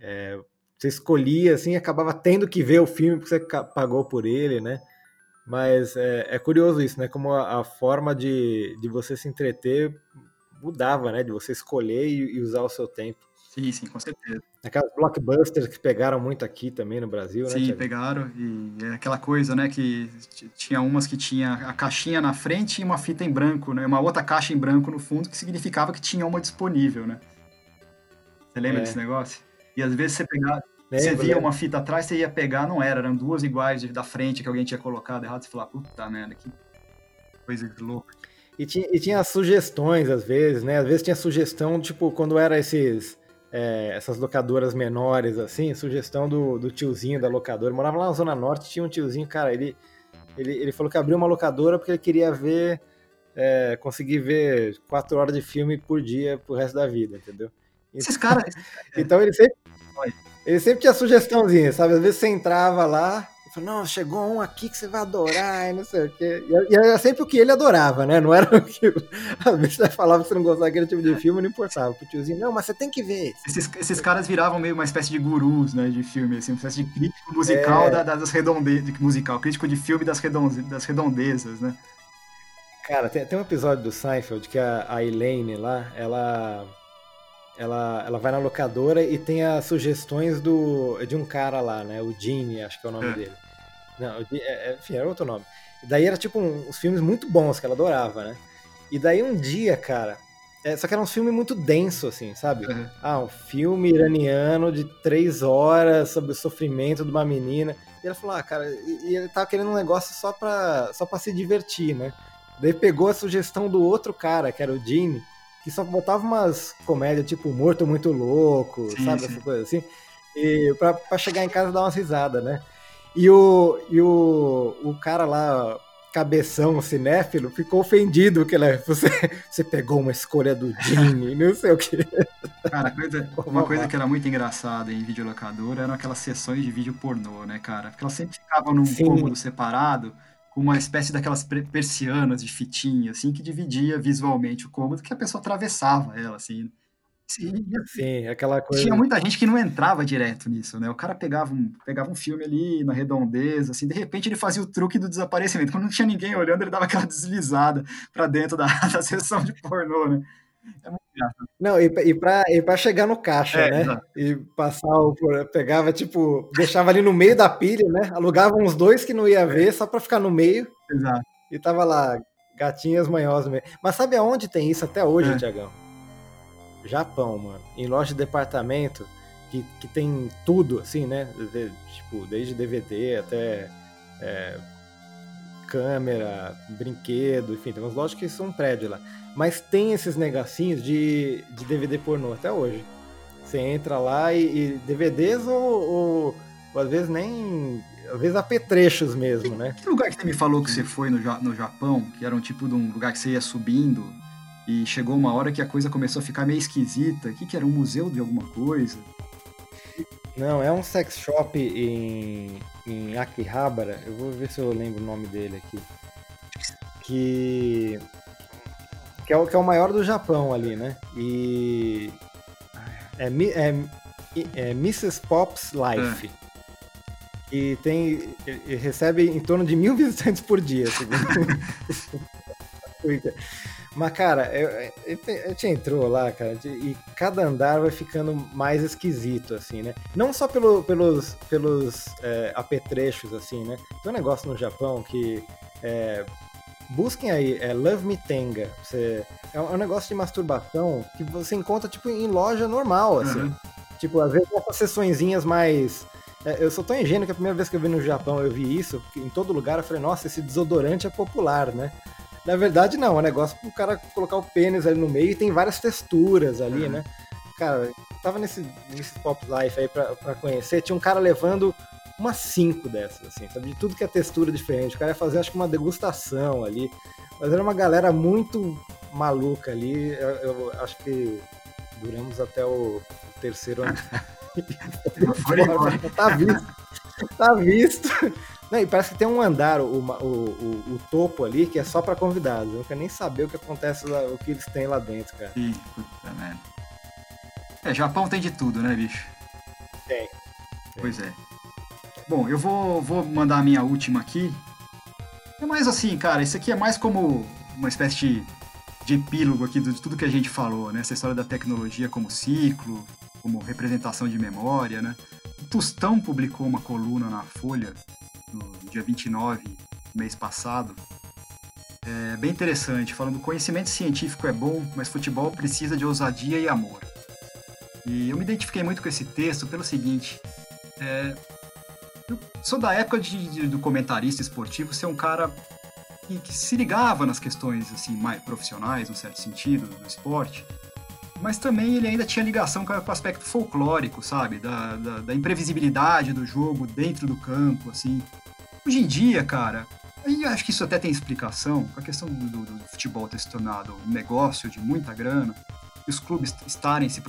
é, você escolhia, assim, acabava tendo que ver o filme porque você pagou por ele, né? Mas é, é curioso isso, né? Como a, a, forma de, de você se entreter mudava, né? De você escolher e, e usar o seu tempo. Sim, sim, com certeza. Aquelas blockbusters que pegaram muito aqui também no Brasil, sim, né? Sim, pegaram. E é aquela coisa, né? Que tinha umas que tinha a caixinha na frente e uma fita em branco, né? Uma outra caixa em branco no fundo, que significava que tinha uma disponível, né? Você lembra é. desse negócio? E às vezes você pegava. Você via uma fita atrás, você ia pegar, não era, eram duas iguais da frente que alguém tinha colocado errado, você falava, puta merda, que coisa de louco. E tinha, e tinha sugestões, às vezes, né? Às vezes tinha sugestão, tipo, quando era esses. É, essas locadoras menores, assim, sugestão do, do tiozinho da locadora. Eu morava lá na Zona Norte, tinha um tiozinho, cara, ele, ele, ele falou que abriu uma locadora porque ele queria ver, é, conseguir ver quatro horas de filme por dia pro resto da vida, entendeu? Esses caras. então ele sempre. Ele sempre tinha sugestãozinha, sabe? Às vezes você entrava lá Falou, não, chegou um aqui que você vai adorar e não sei o quê. E era sempre o que ele adorava, né? Não era o que. Às vezes você falava que você não gostava daquele tipo de filme, não importava. Pro tiozinho, não, mas você tem que ver. Esses, esses caras viravam meio uma espécie de gurus, né? De filme, assim, uma espécie de crítico musical é... da, das redondezas. Musical, crítico de filme das, redonde, das redondezas, né? Cara, tem, tem um episódio do Seinfeld que a, a Elaine lá, ela ela, ela vai na locadora e tem as sugestões do, de um cara lá, né? O Gene, acho que é o nome é. dele. Não, é, é, enfim, era outro nome. E daí era tipo um, uns filmes muito bons que ela adorava, né? E daí um dia, cara. É, só que era um filme muito denso, assim, sabe? Uhum. Ah, um filme iraniano de três horas sobre o sofrimento de uma menina. E ela falou, ah, cara, e, e ele tava querendo um negócio só pra, só pra se divertir, né? Daí pegou a sugestão do outro cara, que era o Gene, que só botava umas comédias tipo Morto Muito Louco, sim, sabe? Sim. Essa coisa assim. E pra, pra chegar em casa e dar umas risadas, né? E o, e o, o cara lá, cabeção cinéfilo, ficou ofendido que ele, você, você pegou uma escolha do Jimmy, não sei o que. Cara, coisa, uma coisa que era muito engraçada em videolocadora eram aquelas sessões de vídeo pornô, né, cara? Porque elas sempre ficavam num Sim. cômodo separado com uma espécie daquelas persianas de fitinha, assim, que dividia visualmente o cômodo, que a pessoa atravessava ela, assim. Sim, Sim, aquela coisa. Tinha muita gente que não entrava direto nisso, né? O cara pegava um, pegava um filme ali na redondeza, assim, de repente ele fazia o truque do desaparecimento. Quando não tinha ninguém olhando, ele dava aquela deslizada para dentro da, da sessão de pornô, né? É muito Não, e, e, pra, e pra chegar no caixa, é, né? Exato. E passar o. Pegava, tipo, deixava ali no meio da pilha, né? Alugava uns dois que não ia ver, só pra ficar no meio. Exato. E tava lá, gatinhas manhosas. Mas sabe aonde tem isso até hoje, é. Tiagão? Japão, mano. Em loja de departamento, que, que tem tudo, assim, né? De, tipo, desde DVD até. É, câmera, brinquedo, enfim, tem umas lojas que são um prédio lá. Mas tem esses negocinhos de, de DVD pornô até hoje. Você entra lá e, e DVDs ou, ou, ou, às vezes nem. Às vezes apetrechos mesmo, né? Que lugar que você me falou que você foi no, no Japão, que era um tipo de um lugar que você ia subindo e chegou uma hora que a coisa começou a ficar meio esquisita? O que, que era? Um museu de alguma coisa? Não, é um sex shop em, em Akihabara. Eu vou ver se eu lembro o nome dele aqui. Que que é o, que é o maior do Japão ali, né? E é, é, é Mrs. Pop's Life. É. E tem. Ele recebe em torno de mil visitantes por dia, segundo. Mas, cara, a gente entrou lá, cara, e cada andar vai ficando mais esquisito, assim, né? Não só pelo, pelos, pelos é, apetrechos, assim, né? Tem um negócio no Japão que é, Busquem aí, é Love Me Tenga. Você, é, um, é um negócio de masturbação que você encontra, tipo, em loja normal, assim. Uhum. Tipo, às vezes essas sessõezinhas mais... É, eu sou tão ingênuo que a primeira vez que eu vi no Japão eu vi isso, em todo lugar eu falei, nossa, esse desodorante é popular, né? Na verdade, não, é um negócio pro cara colocar o pênis ali no meio e tem várias texturas ali, uhum. né? Cara, tava nesse, nesse Pop Life aí pra, pra conhecer, tinha um cara levando umas cinco dessas, assim, sabe? De tudo que é textura diferente. O cara ia fazer, acho que uma degustação ali. Mas era uma galera muito maluca ali. Eu, eu acho que duramos até o, terceiro ano. tá visto. Tá visto. Não, e parece que tem um andar, o, o, o, o topo ali, que é só para convidados. Eu não quero nem saber o que acontece lá, o que eles têm lá dentro, cara. Ih, puta merda. É, Japão tem de tudo, né, bicho? Tem. tem. Pois é. Bom, eu vou, vou mandar a minha última aqui. É mais assim, cara, isso aqui é mais como uma espécie de, de epílogo aqui de tudo que a gente falou, né? Essa história da tecnologia como ciclo, como representação de memória, né? O Tostão publicou uma coluna na Folha no dia 29 do mês passado. É bem interessante, falando conhecimento científico é bom, mas futebol precisa de ousadia e amor. E eu me identifiquei muito com esse texto pelo seguinte: é, eu sou da época de, de, do comentarista esportivo ser um cara que, que, se ligava nas questões assim mais profissionais, no certo sentido, do esporte, mas também ele ainda tinha ligação com, o aspecto folclórico, sabe? Da, da, da, imprevisibilidade do jogo dentro do campo, assim. Hoje em dia, cara, aí acho que isso até tem explicação, com a questão do, do, do futebol ter se tornado um negócio de muita grana, e os clubes estarem se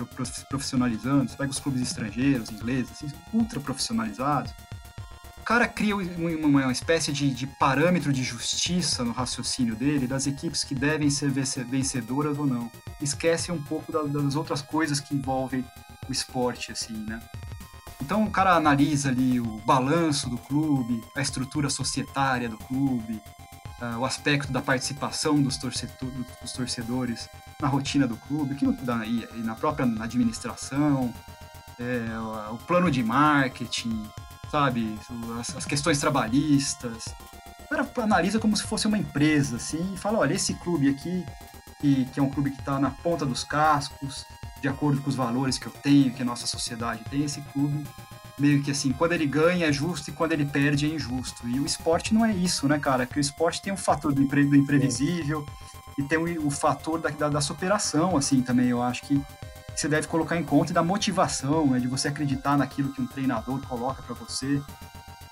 profissionalizando, você pega os clubes estrangeiros, ingleses, assim, ultra profissionalizados, cara cria uma, espécie de, de, parâmetro de justiça no raciocínio dele das equipes que devem ser vencedoras ou não. Esquece um pouco das outras coisas que envolvem o esporte, assim, né? Então o cara analisa ali o balanço do clube, a estrutura societária do clube, uh, o aspecto da participação dos, torcedor, dos torcedores na rotina do clube, que e, na própria administração, é, o plano de marketing, sabe? As, as questões trabalhistas. O cara analisa como se fosse uma empresa, assim, e fala, olha, esse clube aqui, que, que é um clube que está na ponta dos cascos, de acordo com os valores que eu tenho, que a nossa sociedade tem, esse clube meio que assim, quando ele ganha é justo e quando ele perde é injusto. E o esporte não é isso, né, cara? Que o esporte tem um fator do, impre, do imprevisível e tem o, o fator da, da, da, superação, assim, também. Eu acho que você deve colocar em conta e da motivação, né, de você acreditar naquilo que um treinador coloca para você.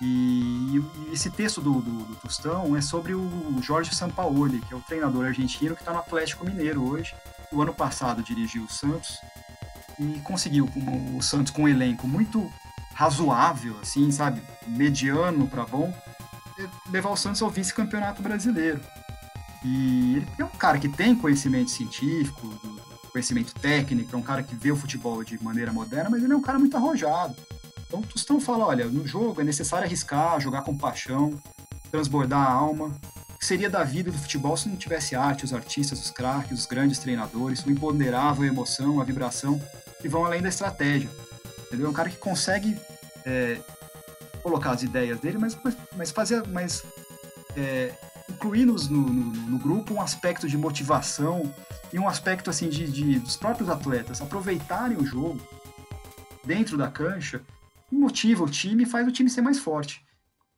E, e, esse texto do, do, do, Tostão é sobre o Jorge Sampaoli, que é o treinador argentino que está no Atlético Mineiro hoje. O ano passado dirigiu o Santos e conseguiu o Santos com um elenco muito razoável, assim, sabe, mediano para bom, levar o Santos ao vice-campeonato brasileiro. E ele é um cara que tem conhecimento científico, do, conhecimento técnico, é um cara que vê o futebol de maneira moderna, mas ele é um cara muito arrojado. Então o Tostão fala, olha, no jogo é necessário arriscar, jogar com paixão, transbordar a alma. O que seria da vida do futebol se não tivesse arte, os artistas, os craques, os grandes treinadores, o imponderável, a emoção, a vibração, que vão além da estratégia. Entendeu? É um cara que consegue é, colocar as ideias dele, mas, mas fazer, mas é, incluir no, no, no, grupo um aspecto de motivação e um aspecto assim de, de, dos próprios atletas aproveitarem o jogo dentro da cancha motiva o time e faz o time ser mais forte.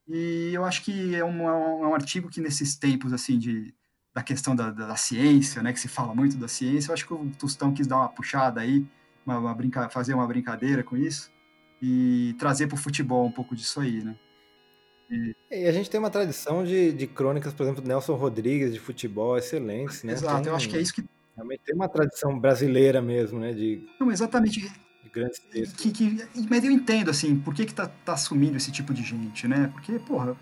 E eu acho que é um, é um artigo que nesses tempos assim de da questão da, da, da, ciência, né, que se fala muito da ciência, eu acho que o Tostão quis dar uma puxada aí uma, uma brinca, fazer uma brincadeira com isso e trazer para o futebol um pouco disso aí, né? E... e... a gente tem uma tradição de, de crônicas, por exemplo, do Nelson Rodrigues de futebol excelentes, né? Exato, tem, eu acho que é isso que realmente tem uma tradição brasileira mesmo, né? De não, exatamente. De grandes textos. Que, que, mas eu entendo assim, por que que tá, tá sumindo esse tipo de gente, né? Porque porra,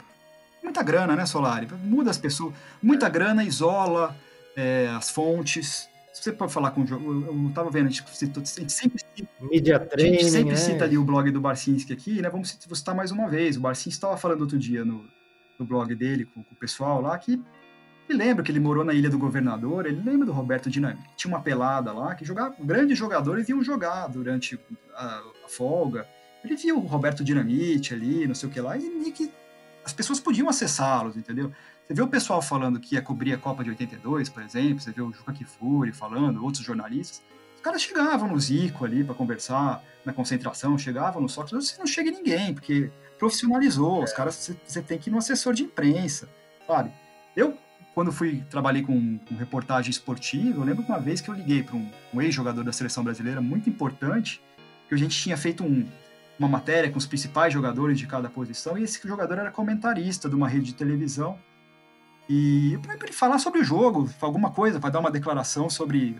muita grana, né, Solari? Muda as pessoas, muita grana isola é, as fontes, se você pode falar com o jogo, eu estava vendo, a gente, a gente sempre cita, Media training, a gente sempre né? cita ali o blog do Barcinski aqui, né? Vamos citar mais uma vez. O Barcinski estava falando outro dia no, no blog dele com, com, o pessoal lá que ele lembra que ele morou na Ilha do Governador, ele lembra do Roberto Dinamite, tinha uma pelada lá que jogava, grandes jogadores iam jogar durante a, a folga. Ele via o Roberto Dinamite ali, não sei o que lá, e, e que as pessoas podiam acessá-los, entendeu? Você vê o pessoal falando que ia cobrir a Copa de 82, por exemplo, você vê o Juca Kifuri falando, outros jornalistas. Os caras chegavam no Zico ali para conversar, na concentração, chegavam no Sócrates, você não chega em ninguém, porque profissionalizou, os caras, você tem que ir no assessor de imprensa, sabe? Eu, quando fui, trabalhei com, com reportagem esportiva, eu lembro que uma vez que eu liguei para um, um ex-jogador da seleção brasileira muito importante, que a gente tinha feito um, uma matéria com os principais jogadores de cada posição, e esse jogador era comentarista de uma rede de televisão, e para ele falar sobre o jogo, alguma coisa, para dar uma declaração sobre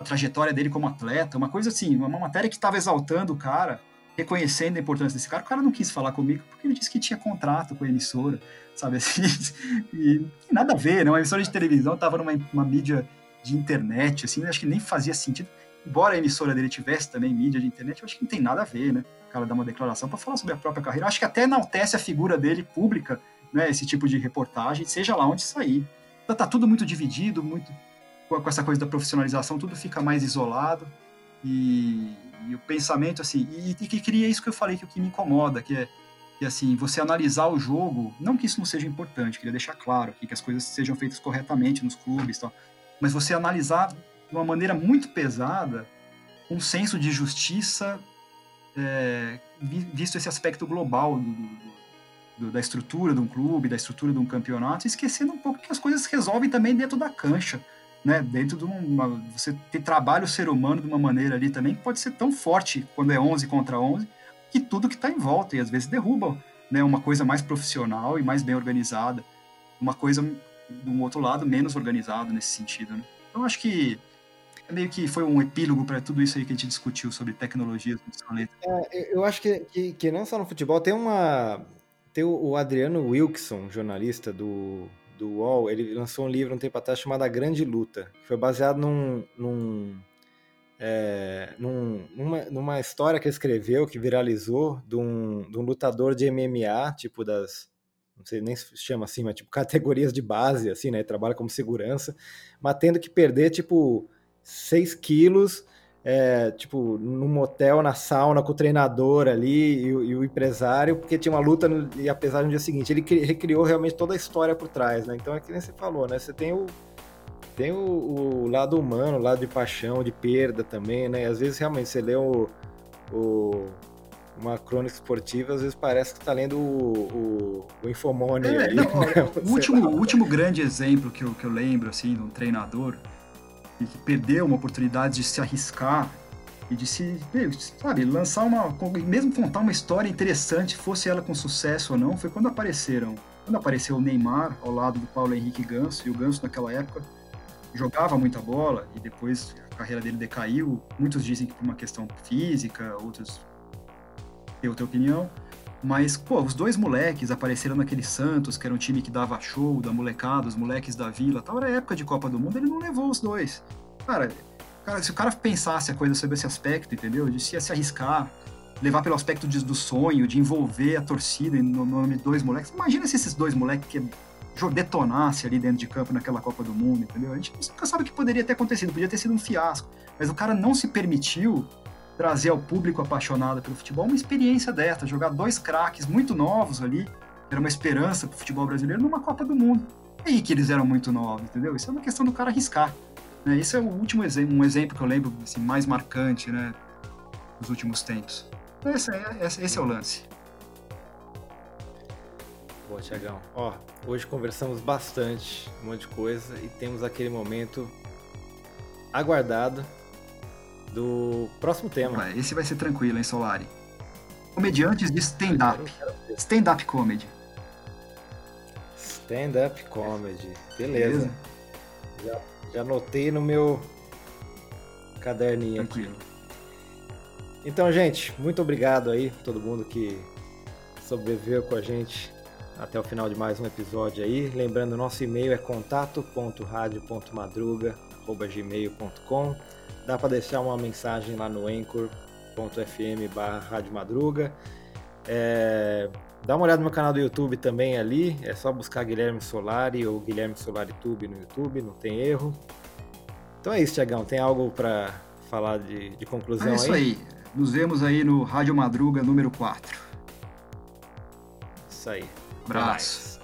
a trajetória dele como atleta, uma coisa assim, uma matéria que estava exaltando o cara, reconhecendo a importância desse cara. O cara não quis falar comigo porque ele disse que tinha contrato com a emissora, sabe assim? E nada a ver, né? Uma emissora de televisão estava numa uma mídia de internet, assim, acho que nem fazia sentido. Embora a emissora dele tivesse também mídia de internet, eu acho que não tem nada a ver, né? O cara dar uma declaração para falar sobre a própria carreira. Acho que até enaltece a figura dele pública né, esse tipo de reportagem, seja lá onde sair. Então, tá tudo muito dividido, muito com essa coisa da profissionalização, tudo fica mais isolado e, e o pensamento assim, e, e, que cria isso que eu falei que o que me incomoda, que é que assim, você analisar o jogo, não que isso não seja importante, queria deixar claro aqui que as coisas sejam feitas corretamente nos clubes, tal, mas você analisar de uma maneira muito pesada um senso de justiça é, visto esse aspecto global do, do, do, da estrutura de um clube, da estrutura de um campeonato, esquecendo um pouco que as coisas resolvem também dentro da cancha, né? Dentro de uma você ter trabalho o ser humano de uma maneira ali também que pode ser tão forte quando é 11 contra 11, que tudo que está em volta e às vezes derruba, né? Uma coisa mais profissional e mais bem organizada, uma coisa de um outro lado menos organizado nesse sentido, né? Então acho que é meio que foi um epílogo para tudo isso aí que a gente discutiu sobre tecnologias. É, eu acho que, que, que, não só no futebol, tem uma tem o, Adriano Wilkson, jornalista do, do UOL, ele lançou um livro um tempo atrás chamado A Grande Luta, foi baseado num, num, é, num, numa, numa história que ele escreveu, que viralizou, de um, de um lutador de MMA, tipo das, não sei nem se chama assim, mas tipo categorias de base, assim, né? Trabalha como segurança, mas tendo que perder, tipo, 6 quilos é, tipo, num motel, na sauna, com o treinador ali e, e, o empresário, porque tinha uma luta no, e apesar no dia seguinte. Ele recriou realmente toda a história por trás, né? Então é que nem você falou, né? Você tem o, tem o, o lado humano, o lado de paixão, de perda também, né? E às vezes realmente você lê o, o uma crônica esportiva, às vezes parece que está lendo o, o, o Infomone. É, não, né? o, último, o último grande exemplo que eu, que eu lembro, assim, de um treinador e que perdeu uma oportunidade de se arriscar e de se, sabe, lançar uma, mesmo contar uma história interessante, fosse ela com sucesso ou não, foi quando apareceram, quando apareceu o Neymar ao lado do Paulo Henrique Ganso, e o Ganso naquela época jogava muita bola e depois a carreira dele decaiu, muitos dizem que por uma questão física, outros têm outra opinião, mas, pô, os dois moleques apareceram naquele Santos, que era um time que dava show da molecada, os moleques da vila, tal. Era época de Copa do Mundo, ele não levou os dois. Cara, cara se o cara pensasse a coisa sobre esse aspecto, entendeu? De se, ia se arriscar, levar pelo aspecto de, do sonho, de envolver a torcida no nome de dois moleques. Imagina se esses dois moleques que detonasse ali dentro de campo naquela Copa do Mundo, entendeu? A gente nunca sabe o que poderia ter acontecido, podia ter sido um fiasco. Mas o cara não se permitiu trazer ao público apaixonado pelo futebol uma experiência dessa, jogar dois craques muito novos ali, era uma esperança para o futebol brasileiro numa Copa do Mundo. E aí que eles eram muito novos, entendeu? Isso é uma questão do cara arriscar. Né? Esse é o último exemplo, um exemplo que eu lembro assim, mais marcante, né, dos últimos tempos. Esse é, esse é o lance. Boa, Tiagão. Ó, hoje conversamos bastante, um monte de coisa, e temos aquele momento aguardado do próximo tema. esse vai ser tranquilo, hein, Solari? Comediantes de stand-up. Stand-up comedy. Stand-up comedy. Beleza. Beleza. Já, já anotei no meu caderninho Tranquilo. aqui. Então, gente, muito obrigado aí, todo mundo que sobreviveu com a gente até o final de mais um episódio aí. Lembrando, nosso e-mail é contato.radio.madruga.gmail.com Dá para deixar uma mensagem lá no anchor.fm barra Madruga. É, dá uma olhada no meu canal do YouTube também ali. É só buscar Guilherme Solari ou Guilherme Solari Tube no YouTube, não tem erro. Então é isso, Tiagão. Tem algo para falar de, de conclusão aí? É isso aí. aí. Nos vemos aí no Rádio Madruga número 4. Isso aí. Abraço.